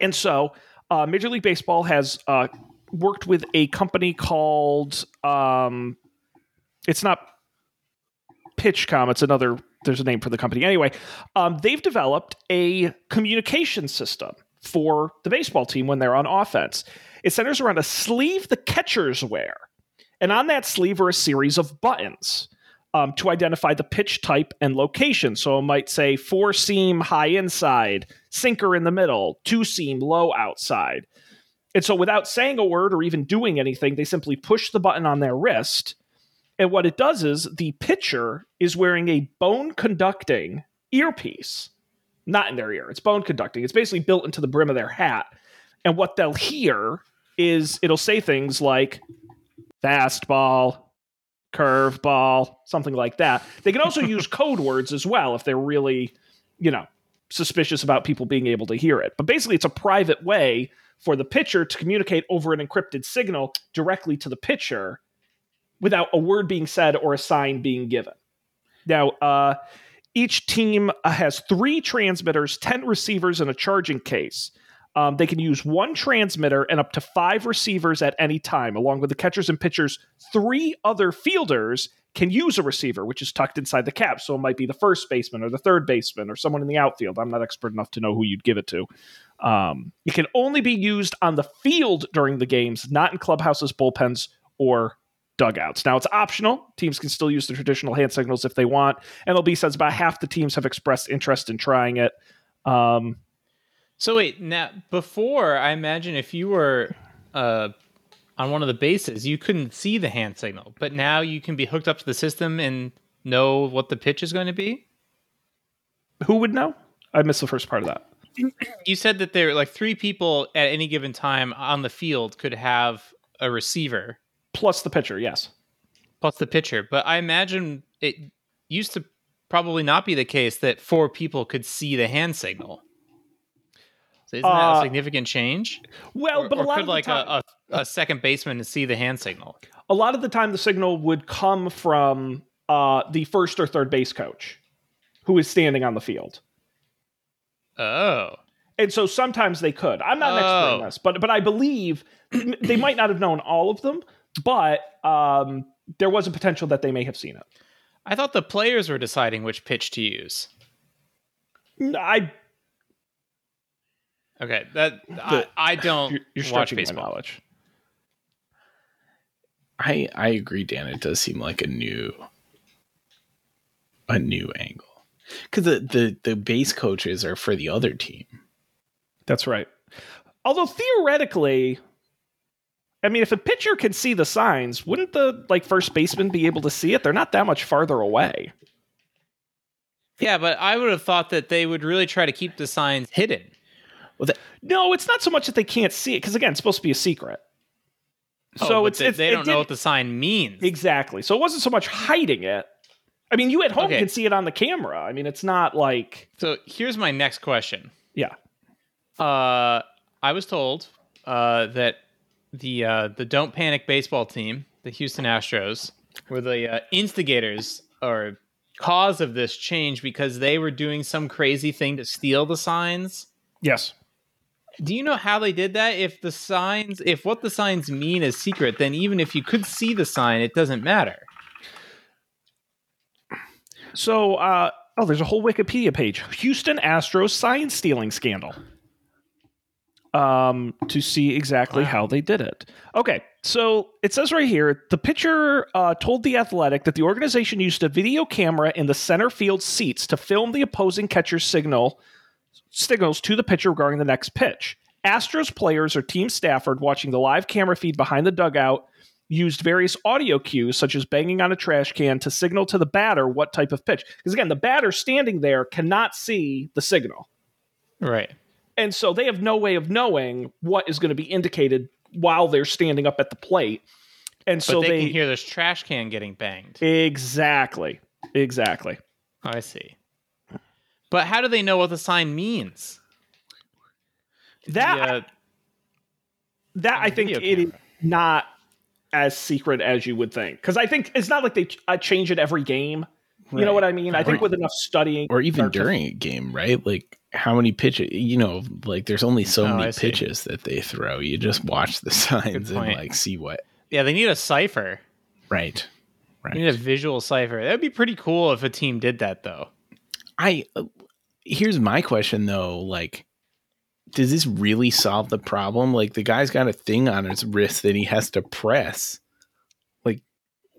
And so, uh, Major League Baseball has uh, worked with a company called, um, it's not PitchCom, it's another, there's a name for the company. Anyway, um, they've developed a communication system for the baseball team when they're on offense. It centers around a sleeve the catchers wear. And on that sleeve are a series of buttons um, to identify the pitch type and location. So it might say four seam high inside, sinker in the middle, two seam low outside. And so without saying a word or even doing anything, they simply push the button on their wrist. And what it does is the pitcher is wearing a bone conducting earpiece, not in their ear. It's bone conducting. It's basically built into the brim of their hat. And what they'll hear is it'll say things like fastball, curveball, something like that. They can also use code words as well if they're really, you know, suspicious about people being able to hear it. But basically, it's a private way for the pitcher to communicate over an encrypted signal directly to the pitcher without a word being said or a sign being given. Now, uh, each team uh, has three transmitters, 10 receivers, and a charging case. Um, they can use one transmitter and up to five receivers at any time, along with the catchers and pitchers. Three other fielders can use a receiver, which is tucked inside the cap. So it might be the first baseman or the third baseman or someone in the outfield. I'm not expert enough to know who you'd give it to. Um, it can only be used on the field during the games, not in clubhouses, bullpens, or dugouts. Now it's optional. Teams can still use the traditional hand signals if they want. MLB says about half the teams have expressed interest in trying it. Um, So wait, now before I imagine if you were on one of the bases, you couldn't see the hand signal, but now you can be hooked up to the system and know what the pitch is going to be? Who would know? I missed the first part of that. You said that there like three people at any given time on the field could have a receiver Plus the pitcher, yes. plus the pitcher, but I imagine it used to probably not be the case that four people could see the hand signal. Isn't that Uh, a significant change? Well, Or- but a lot of the like time, a, a, a second baseman to see the hand signal? a lot of the time the signal would come from uh, the first or third base coach who is standing on the field. Oh, And so sometimes they could. I'm not an expert in Oh. this, but but I believe they might not have known all of them, but um, there was a potential that they may have seen it. I thought the players were deciding which pitch to use. I Okay, that I, I don't you're, you're watch stretching my baseball. knowledge. I I agree, Dan. It does seem like a new a new angle because the, the the base coaches are for the other team. That's right. Although theoretically, I mean, if a pitcher can see the signs, wouldn't the like first baseman be able to see it? They're not that much farther away. Yeah, but I would have thought that they would really try to keep the signs hidden. No, it's not so much that they can't see it because again, it's supposed to be a secret. Oh, so it's, they, it's they don't know what the sign means. exactly. So it wasn't so much hiding it. I mean, you at home Okay. can see it on the camera. I mean, it's not like So here's my next question. yeah. Uh, I was told uh, that the uh, the Don't Panic baseball team, the Houston Astros, were the uh, instigators or cause of this change because they were doing some crazy thing to steal the signs. Yes. Do you know how they did that? If the signs, if what the signs mean is secret, then even if you could see the sign, it doesn't matter. So, uh, oh, there's a whole Wikipedia page. Houston Astros sign stealing scandal. Um, to see exactly Wow. how they did it. Okay, so it says right here the pitcher uh, told the Athletic that the organization used a video camera in the center field seats to film the opposing catcher's signal signals to the pitcher regarding the next pitch. Astros players or team Stafford watching the live camera feed behind the dugout used various audio cues, such as banging on a trash can, to signal to the batter what type of pitch. Because again, the batter standing there cannot see the signal. Right. And so they have no way of knowing what is going to be indicated while they're standing up at the plate. And But so they, they, can hear this trash can getting banged. exactly, exactly. I see. But how do they know what the sign means? That The, uh, that I think video it is not as secret as you would think. Because I think it's not like they uh, change it every game. You know what I mean? I think Right. with enough studying, or even or to- during a game, right? Like how many pitches? You know, like there's only so Oh, many pitches that they throw. You just watch the signs and like see what. yeah, they need a cipher. Right. They need a visual cipher. That'd be pretty cool if a team did that, though. I uh, here's my question though. Like, does this really solve the problem? Like the guy's got a thing on his wrist that he has to press. Like,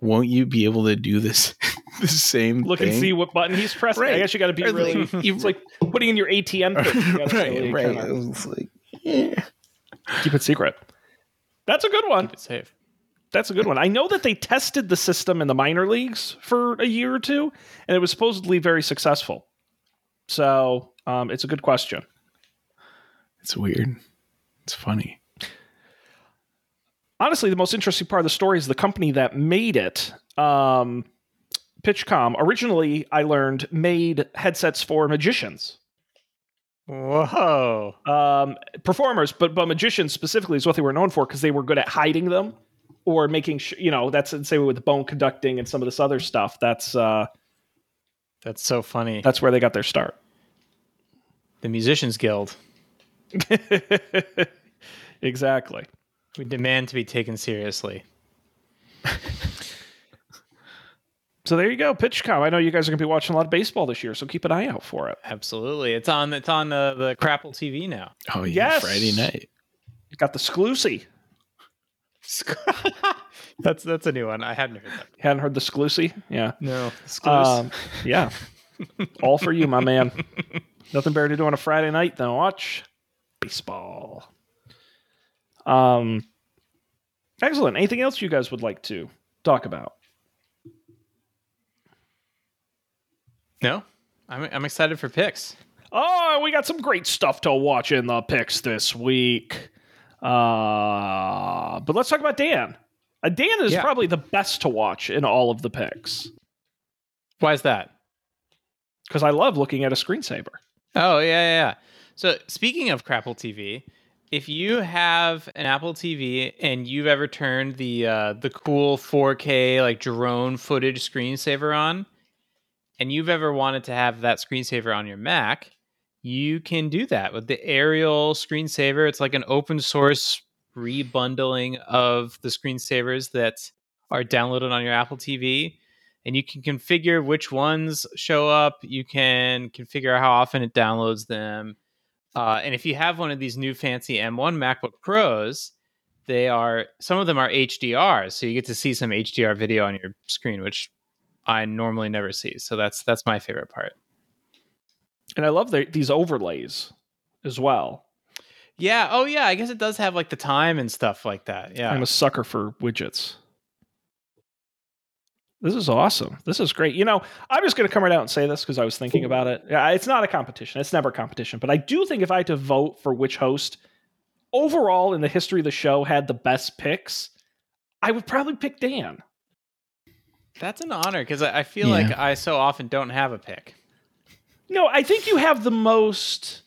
won't you be able to do this the same? look thing? and see what button he's pressing. I guess you got to be Or really. like, it's like putting in your ATM pin. You right, right. kinda It's like, yeah. Keep it secret. That's a good one. Keep it safe. That's a good one. I know that they tested the system in the minor leagues for a year or two, and it was supposedly very successful. So um, it's a good question. It's weird. It's funny. honestly, the most interesting part of the story is the company that made it. Um, Pitchcom originally, I learned, made headsets for magicians, Whoa. um, performers, but but magicians specifically is what they were known for because they were good at hiding them or making sure you know that's say with bone conducting and some of this other stuff. That's uh, That's so funny. that's where they got their start. The Musicians Guild. exactly. We demand to be taken seriously. So there you go, PitchCom. I know you guys are going to be watching a lot of baseball this year, so keep an eye out for it. Absolutely. It's on it's on uh, the Crapple TV now. Oh yeah, Yes. Friday night. You got the Sclusy. that's that's a new one. I hadn't heard that. Hadn't heard the Sclusy? Yeah. No. Um, yeah. All for you, my man. Nothing better to do on a Friday night than watch baseball. Um, excellent. Anything else you guys would like to talk about? No, I'm I'm excited for picks. Oh, we got some great stuff to watch in the picks this week. Uh, but let's talk about Dan. Uh, Dan is Yeah. probably the best to watch in all of the picks Why is that? because I love looking at a screensaver. Oh yeah, yeah. yeah. So speaking of Crapple TV, if you have an Apple TV and you've ever turned the uh, the cool 4K like drone footage screensaver on, and you've ever wanted to have that screensaver on your Mac, you can do that with the Aerial screensaver. It's like an open source rebundling of the screensavers that are downloaded on your Apple TV and you can configure which ones show up. You can configure how often it downloads them. Uh, and if you have one of these new fancy M1 MacBook Pros, they are some of them are HDR, so you get to see some HDR video on your screen, which I normally never see. So that's that's my favorite part. And I love the, these overlays as well. Yeah. Oh yeah. I guess it does have like the time and stuff like that. Yeah. I'm a sucker for widgets. This is awesome. This is great. You know, I'm just going to come right out and say this because I was thinking about it. Yeah, it's not a competition. It's never a competition. But I do think if I had to vote for which host overall in the history of the show had the best picks, I would probably pick Dan. That's an honor because I, I feel Yeah. like I so often don't have a pick. No, I think you have the most.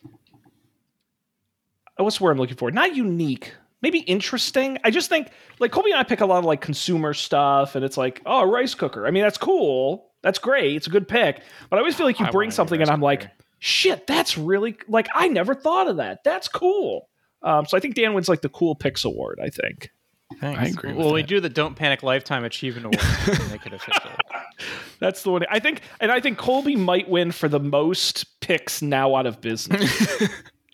oh, What's the word I'm looking for? Not unique, maybe interesting. I just think like Colby and I pick a lot of like consumer stuff, and it's like, oh, a rice cooker. I mean, that's cool. That's great. It's a good pick. But I always feel like you I bring something, and I'm like, shit, that's really like I never thought of that. That's cool. Um, so I think Dan wins like the cool picks award. I think. Thanks. I agree with Well, we that. do the Don't Panic Lifetime Achievement Award to make it official. That's the one. I think, and I think Colby might win for the most picks now out of business.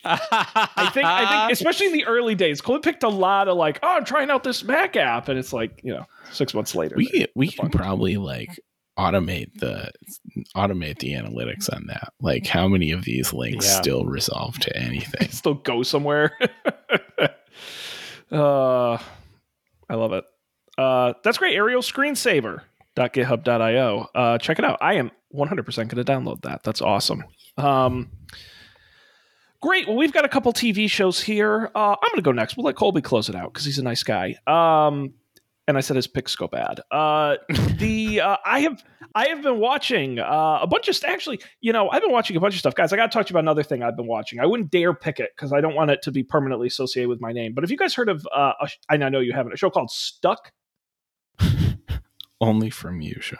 I think, I think, especially in the early days, Colby picked a lot of like, oh, I'm trying out this Mac app, and it's like, you know, six months later. We we can probably like automate the automate the analytics on that. Like how many of these links Yeah. still resolve to anything? still go somewhere. uh, I love it. Uh, that's great. Aerial screensaver.github.io. Uh, check it out. I am 100% going to download that. That's awesome. Um, great. Well, we've got a couple TV shows here. Uh, I'm going to go next. We'll let Colby close it out because he's a nice guy. Um, and I said his picks go bad. Uh, the uh, I have I have been watching uh, a bunch of actually, you know, I've been watching a bunch of stuff, guys. I got to talk to you about another thing I've been watching. I wouldn't dare pick it because I don't want it to be permanently associated with my name. But have you guys heard of? Uh, a, sh- and I know you haven't. A show called Stuck. Only from you, Sean.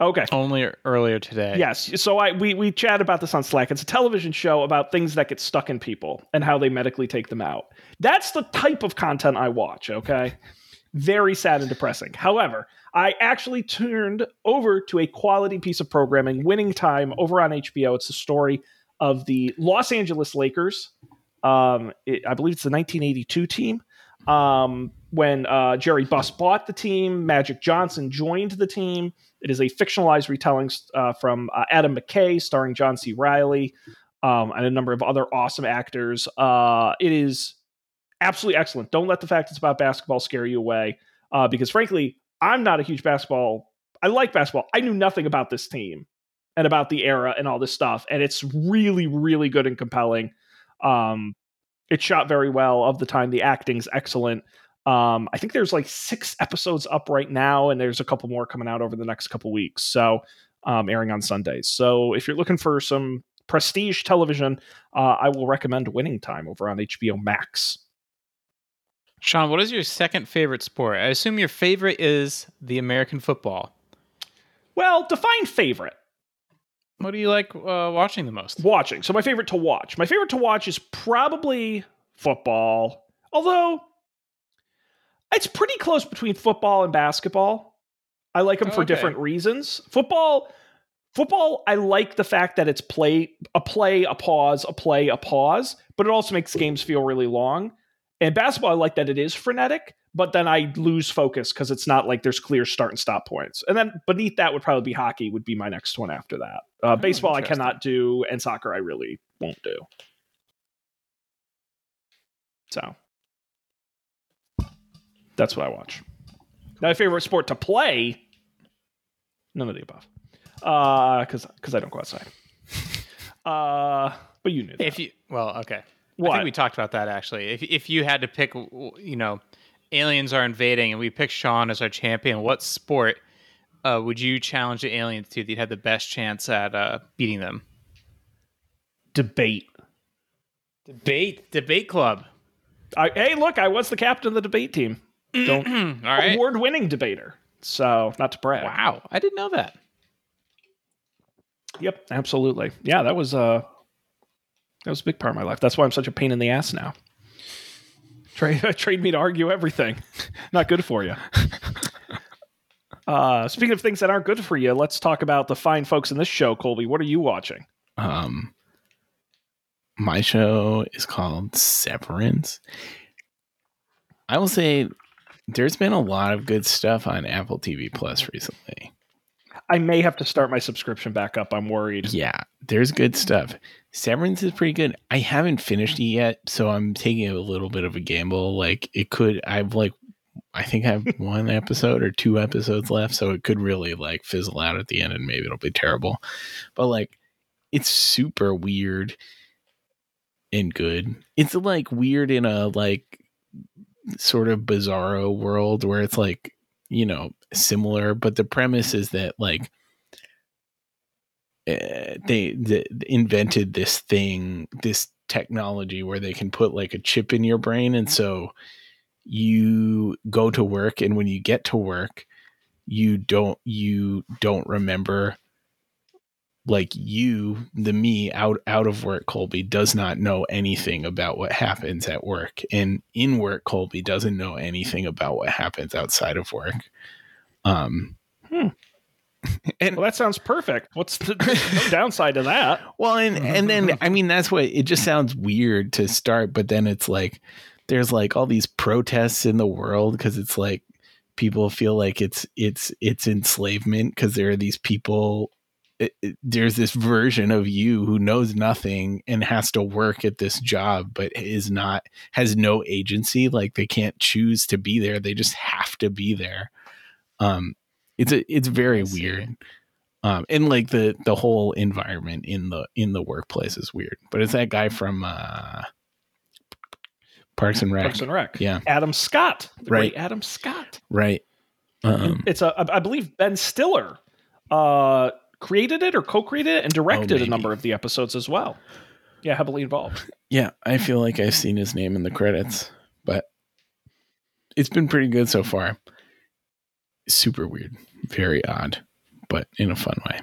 Okay. Only earlier today. Yes. So I we we chat about this on Slack. It's a television show about things that get stuck in people and how they medically take them out. That's the type of content I watch, okay? Very sad and depressing. However, I actually turned over to a quality piece of programming, Winning Time, over on HBO. It's the story of the Los Angeles Lakers. Um, it, I believe it's the 1982 team. Um, when uh, Jerry Buss bought the team, Magic Johnson joined the team. It is a fictionalized retelling uh, from uh, Adam McKay, starring John C. Reilly um, and a number of other awesome actors. Uh, it is absolutely excellent. Don't let the fact it's about basketball scare you away, uh, because frankly, I'm not a huge basketball. I like basketball. I knew nothing about this team and about the era and all this stuff, and it's really, really good and compelling. Um, shot very well. Of the time, the acting's excellent. Um, I think there's like six episodes up right now, and there's a couple more coming out over the next couple weeks. So, um, airing on Sundays. So, if you're looking for some prestige television, uh, I will recommend Winning Time over on HBO Max. Sean, what is your second favorite sport? I assume your favorite is the American football. Well, define favorite. What do you like uh, watching the most? Watching. So, my favorite to watch. My favorite to watch is probably football, although it's pretty close between football and basketball. I like them for Okay. different reasons. Football, football, I like the fact that it's play a play, a pause, a play, a pause, but it also makes games feel really long. And basketball, I like that it is frenetic, but then I lose focus because it's not like there's clear start and stop points. And then beneath that would probably be hockey, would be my next one after that. Uh, baseball, I cannot do, and soccer, I really won't do. So that's what I watch. My favorite sport to play, none of the above. Uh, because because I don't go outside. Uh, but you knew that. If you well, okay. I think we talked about that actually. If if you had to pick, you know, aliens are invading, and we pick Sean as our champion, what sport uh, would you challenge the aliens to? That you'd have the best chance at uh, beating them. debate. Debate, debate club. I, hey, look, I was the captain of the debate team. Don't All right. award-winning debater. So not to brag. Wow, I didn't know that. Yep, absolutely. Yeah, that was uh that was a big part of my life. That's why I'm such a pain in the ass now. Trade trade me to argue everything. Not good for you. Uh, speaking of things that aren't good for you, let's talk about the fine folks in this show. Colby, what are you watching? Um, my show is called Severance. I will say there's been a lot of good stuff on Apple TV Plus recently. I may have to start my subscription back up. I'm worried. Yeah, there's good stuff. Severance is pretty good. I haven't finished it yet, so I'm taking a little bit of a gamble. Like it could, I've like, I think I have one episode or two episodes left, so it could really like fizzle out at the end, and maybe it'll be terrible. But like, it's super weird and good. It's like weird in a like sort of bizarro world where it's like you know similar, but the premise is that like uh, they, they invented this thing, this technology where they can put like a chip in your brain, and so you go to work, and when you get to work, you don't you don't remember like you the me out out of work colby does not know anything about what happens at work and in work colby doesn't know anything about what happens outside of work um Hmm. and Well, that sounds perfect. What's the no downside to that? well, and and then I mean that's what it just sounds weird to start, but then it's like there's like all these protests in the world because it's like people feel like it's it's it's enslavement because there are these people. It, it- there's this version of you who knows nothing and has to work at this job, but is not has no agency. Like they can't choose to be there; they just have to be there. Um, it's a it's very weird um and like the the whole environment in the in the workplace is weird but it's that guy from uh parks and rec Parks and Rec. yeah Adam Scott, the Right. great Adam Scott. right um It's a, I believe Ben Stiller uh, created it or co-created it and directed a number of the episodes as well. Yeah, heavily involved. yeah i feel like i've seen his name in the credits but it's been pretty good so far super weird very odd but in a fun way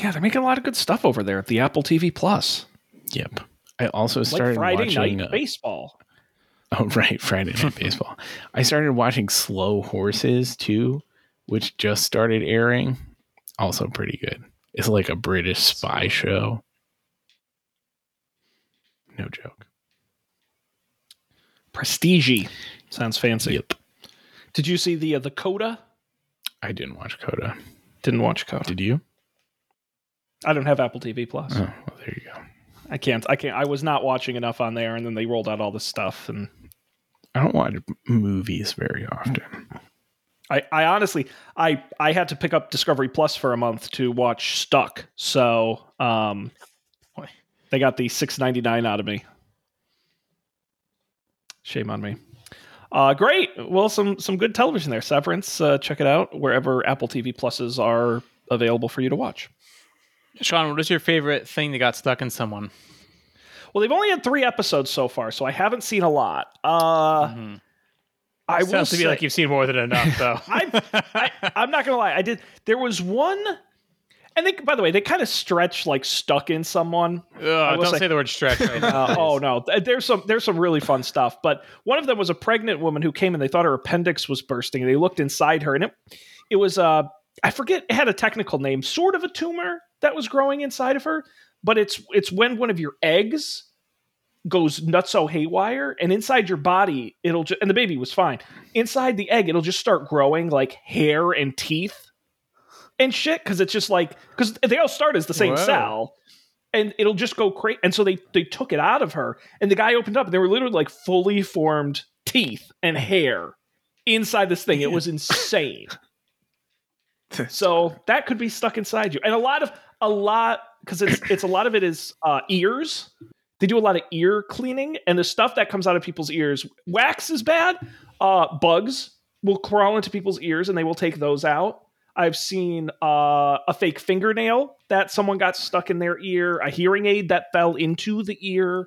Yeah, they're making a lot of good stuff over there at the Apple TV Plus, yep i also like started Friday watching Night uh, Baseball. Oh, right. Friday Night Baseball. I started watching Slow Horses too, which just started airing. Also pretty good. It's like a British spy show. No joke. Prestige sounds fancy. Yep. Did you see the uh, the Coda? I didn't watch Coda. Didn't watch Coda. Did you? I don't have Apple TV Plus. Oh, well, there you go. I can't. I can't. I was not watching enough on there, and then they rolled out all this stuff, and I don't watch movies very often. I, I honestly, I, I had to pick up Discovery Plus for a month to watch Stuck. So, um, they got the six ninety nine out of me. Shame on me. Uh, great. Well, some some good television there. Severance. Uh, check it out wherever Apple TV Pluses are available for you to watch. Sean, what is your favorite thing that got stuck in someone? Well, they've only had three episodes so far, so I haven't seen a lot. Uh, Mhm. I will Sounds to say, me like you've seen more than enough, though. I- I, I'm not gonna lie. I did. There was one, and they, by the way, they kind of stretch like stuck in someone. Ugh, don't say- say the word stretch right. Uh, oh no, there's some there's some really fun stuff. But one of them was a pregnant woman who came and they thought her appendix was bursting, and they looked inside her, and it it was uh I forget it had a technical name, sort of a tumor that was growing inside of her. But it's it's when one of your eggs goes nutso haywire, and inside your body it'll just and the baby was fine. Inside the egg, it'll just start growing like hair and teeth and shit because it's just like because they all start as the same Whoa. cell and it'll just go crazy. And so they they took it out of her, and the guy opened up, and there were literally like fully formed teeth and hair inside this thing. It was insane. so that could be stuck inside you, and a lot of a lot because it's it's a lot of it is uh, ears. They do a lot of ear cleaning, and the stuff that comes out of people's ears, wax is bad. Uh, bugs will crawl into people's ears, and they will take those out. I've seen uh, a fake fingernail that someone got stuck in their ear, a hearing aid that fell into the ear,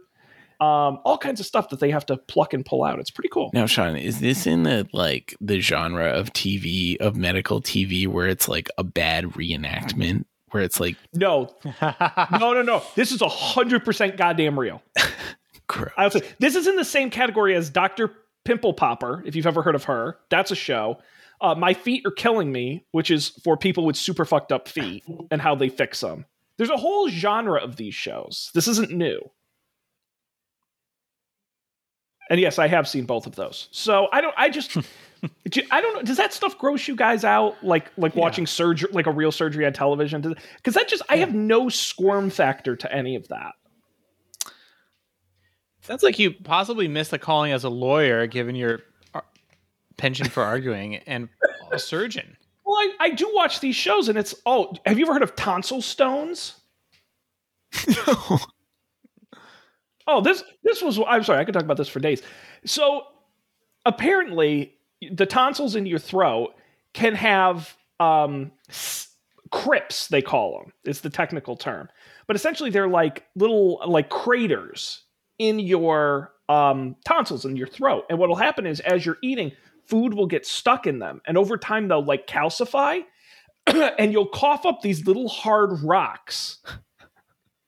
um, all kinds of stuff that they have to pluck and pull out. It's pretty cool. Now, Sean, is this in the like the genre of TV of medical TV where it's like a bad reenactment? Where it's like No, no, no, no. This is a hundred percent goddamn real. I would say this is in the same category as Doctor Pimple Popper, if you've ever heard of her. That's a show. Uh, My feet are killing me, which is for people with super fucked up feet and how they fix them. There's a whole genre of these shows. This isn't new. And yes, I have seen both of those. So I don't. I just. do- I don't know. Does that stuff gross you guys out? Like like watching surgery, like a real surgery on television? Because that just I have no squirm factor to any of that. Sounds like you possibly missed a calling as a lawyer, given your ar- penchant for arguing, and a surgeon. Well, I, I do watch these shows, and it's oh, have you ever heard of tonsil stones? no. Oh, this this was I'm sorry, I could talk about this for days. So apparently, the tonsils in your throat can have um, crypts. They call them. It's the technical term, but essentially they're like little like craters in your um, tonsils in your throat. And what will happen is as you're eating, food will get stuck in them, and over time they'll like calcify, and you'll cough up these little hard rocks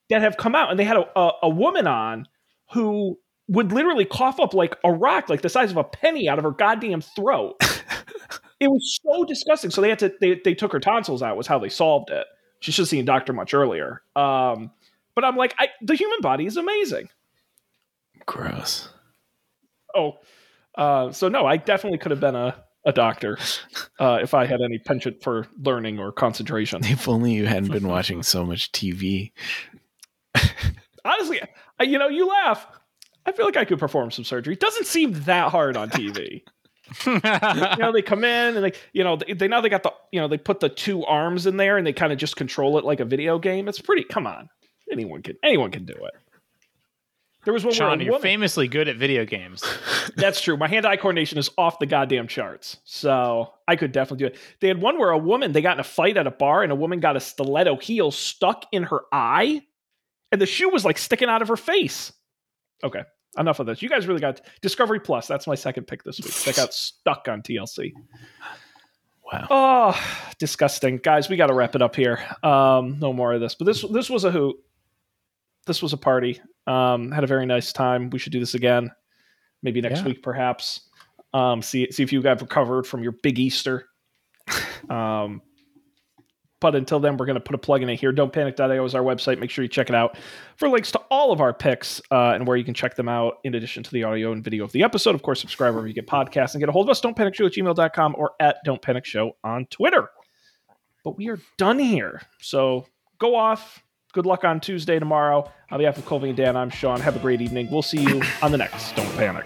that have come out and they had a, a, a woman on who would literally cough up like a rock like the size of a penny out of her goddamn throat it was so disgusting so they had to they, they took her tonsils out was how they solved it she should have seen a doctor much earlier um but i'm like I, the human body is amazing Gross. oh uh so no i definitely could have been a a doctor uh, if I had any penchant for learning or concentration. If only you hadn't been watching so much TV. Honestly, you know, you laugh. I feel like I could perform some surgery. Doesn't seem that hard on TV. you know, they come in and they, you know, they, they now they got the, you know, they put the two arms in there and they kind of just control it like a video game. It's pretty. Come on, anyone can anyone can do it. There was one where Sean, you're woman- famously good at video games. That's true. My hand-eye coordination is off the goddamn charts, so I could definitely do it. They had one where a woman they got in a fight at a bar, and a woman got a stiletto heel stuck in her eye, and the shoe was like sticking out of her face. Okay, enough of this. You guys really got Discovery Plus. That's my second pick this week. That got stuck on TLC. Wow. Oh, disgusting, guys. We got to wrap it up here. Um, no more of this. But this this was a hoot. This was a party. Um, had a very nice time. We should do this again, maybe next Yeah. week, perhaps. Um, see see if you guys recovered from your big Easter. Um, but until then, we're going to put a plug in it here. Don't panic.io is our website. Make sure you check it out for links to all of our picks uh, and where you can check them out in addition to the audio and video of the episode. Of course, subscribe wherever you get podcasts and get a hold of us. Don't panic show at gmail.com or at don't panic show on Twitter. But we are done here. So go off. Good luck on Tuesday tomorrow. On behalf of Colby and Dan, I'm Sean. Have a great evening. We'll see you on the next Don't Panic.